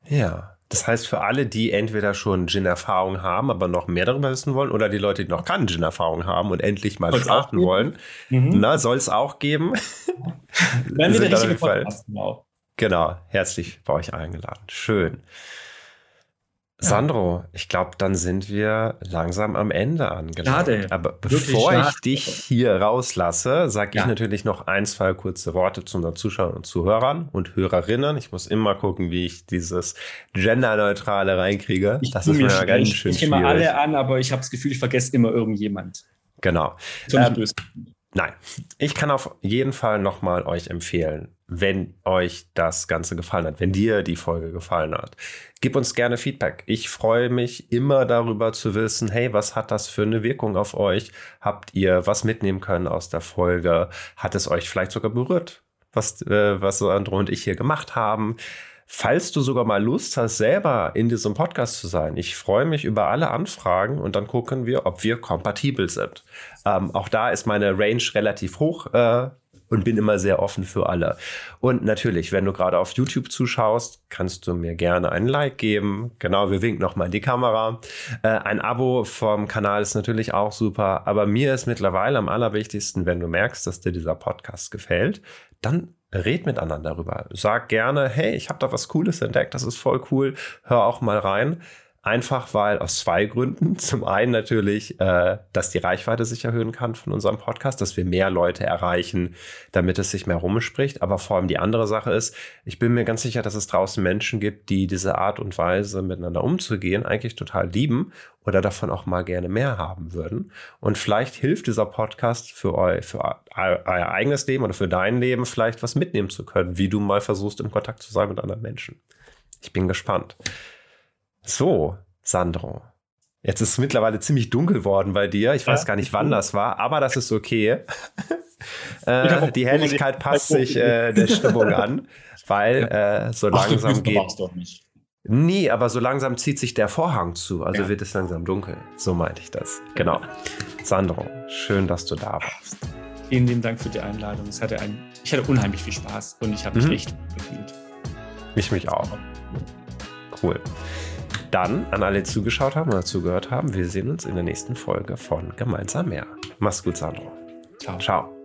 Ja, das heißt für alle, die entweder schon Gin-Erfahrung haben, aber noch mehr darüber wissen wollen, oder die Leute, die noch keine Gin-Erfahrung haben und endlich mal soll's starten wollen, mhm. soll es auch geben. Wenn wir der richtige Podcast, genau. Genau, herzlich bei euch eingeladen. Schön. Sandro, ich glaube, dann sind wir langsam am Ende angelangt. Schade. Aber bevor schade. ich dich hier rauslasse, sage ich ja. natürlich noch ein, zwei kurze Worte zu unseren Zuschauern und Zuhörern und Hörerinnen. Ich muss immer gucken, wie ich dieses Genderneutrale reinkriege. Ich das ist mir ja ganz schön ich schwierig. Ich immer alle an, aber ich habe das Gefühl, ich vergesse immer irgendjemand. Genau. Ähm, nein, ich kann auf jeden Fall nochmal euch empfehlen, wenn euch das Ganze gefallen hat, wenn dir die Folge gefallen hat. Gib uns gerne Feedback. Ich freue mich immer darüber zu wissen, hey, was hat das für eine Wirkung auf euch? Habt ihr was mitnehmen können aus der Folge? Hat es euch vielleicht sogar berührt, was, äh, was Sandro und ich hier gemacht haben? Falls du sogar mal Lust hast, selber in diesem Podcast zu sein, ich freue mich über alle Anfragen und dann gucken wir, ob wir kompatibel sind. Ähm, auch da ist meine Range relativ hoch. Äh, und bin immer sehr offen für alle. Und natürlich, wenn du gerade auf YouTube zuschaust, kannst du mir gerne einen Like geben. Genau, wir winken nochmal in die Kamera. Äh, ein Abo vom Kanal ist natürlich auch super. Aber mir ist mittlerweile am allerwichtigsten, wenn du merkst, dass dir dieser Podcast gefällt, dann red mit anderen darüber. Sag gerne, hey, ich habe da was Cooles entdeckt, das ist voll cool, hör auch mal rein. Einfach weil aus zwei Gründen. Zum einen natürlich, äh, dass die Reichweite sich erhöhen kann von unserem Podcast, dass wir mehr Leute erreichen, damit es sich mehr rumspricht. Aber vor allem die andere Sache ist, ich bin mir ganz sicher, dass es draußen Menschen gibt, die diese Art und Weise miteinander umzugehen eigentlich total lieben oder davon auch mal gerne mehr haben würden. Und vielleicht hilft dieser Podcast für, eu, für euer eigenes Leben oder für dein Leben vielleicht was mitnehmen zu können, wie du mal versuchst, in Kontakt zu sein mit anderen Menschen. Ich bin gespannt. So, Sandro. Jetzt ist es mittlerweile ziemlich dunkel worden bei dir. Ich weiß ja, gar nicht, wann das war, aber das ist okay. äh, die Helligkeit passt sich äh, der Stimmung an, weil äh, so Ach, langsam geht. Doch nicht. Nee, aber so langsam zieht sich der Vorhang zu, also ja. wird es langsam dunkel. So meinte ich das. Genau. Sandro, schön, dass du da warst. Vielen lieben Dank für die Einladung. Es hatte ein, ich hatte unheimlich viel Spaß und ich habe mich mhm. echt gefühlt. Ich mich auch. Cool. Dann an alle, die zugeschaut haben oder zugehört haben, wir sehen uns in der nächsten Folge von Gemeinsam mehr. Mach's gut, Sandro. Ciao. Ciao.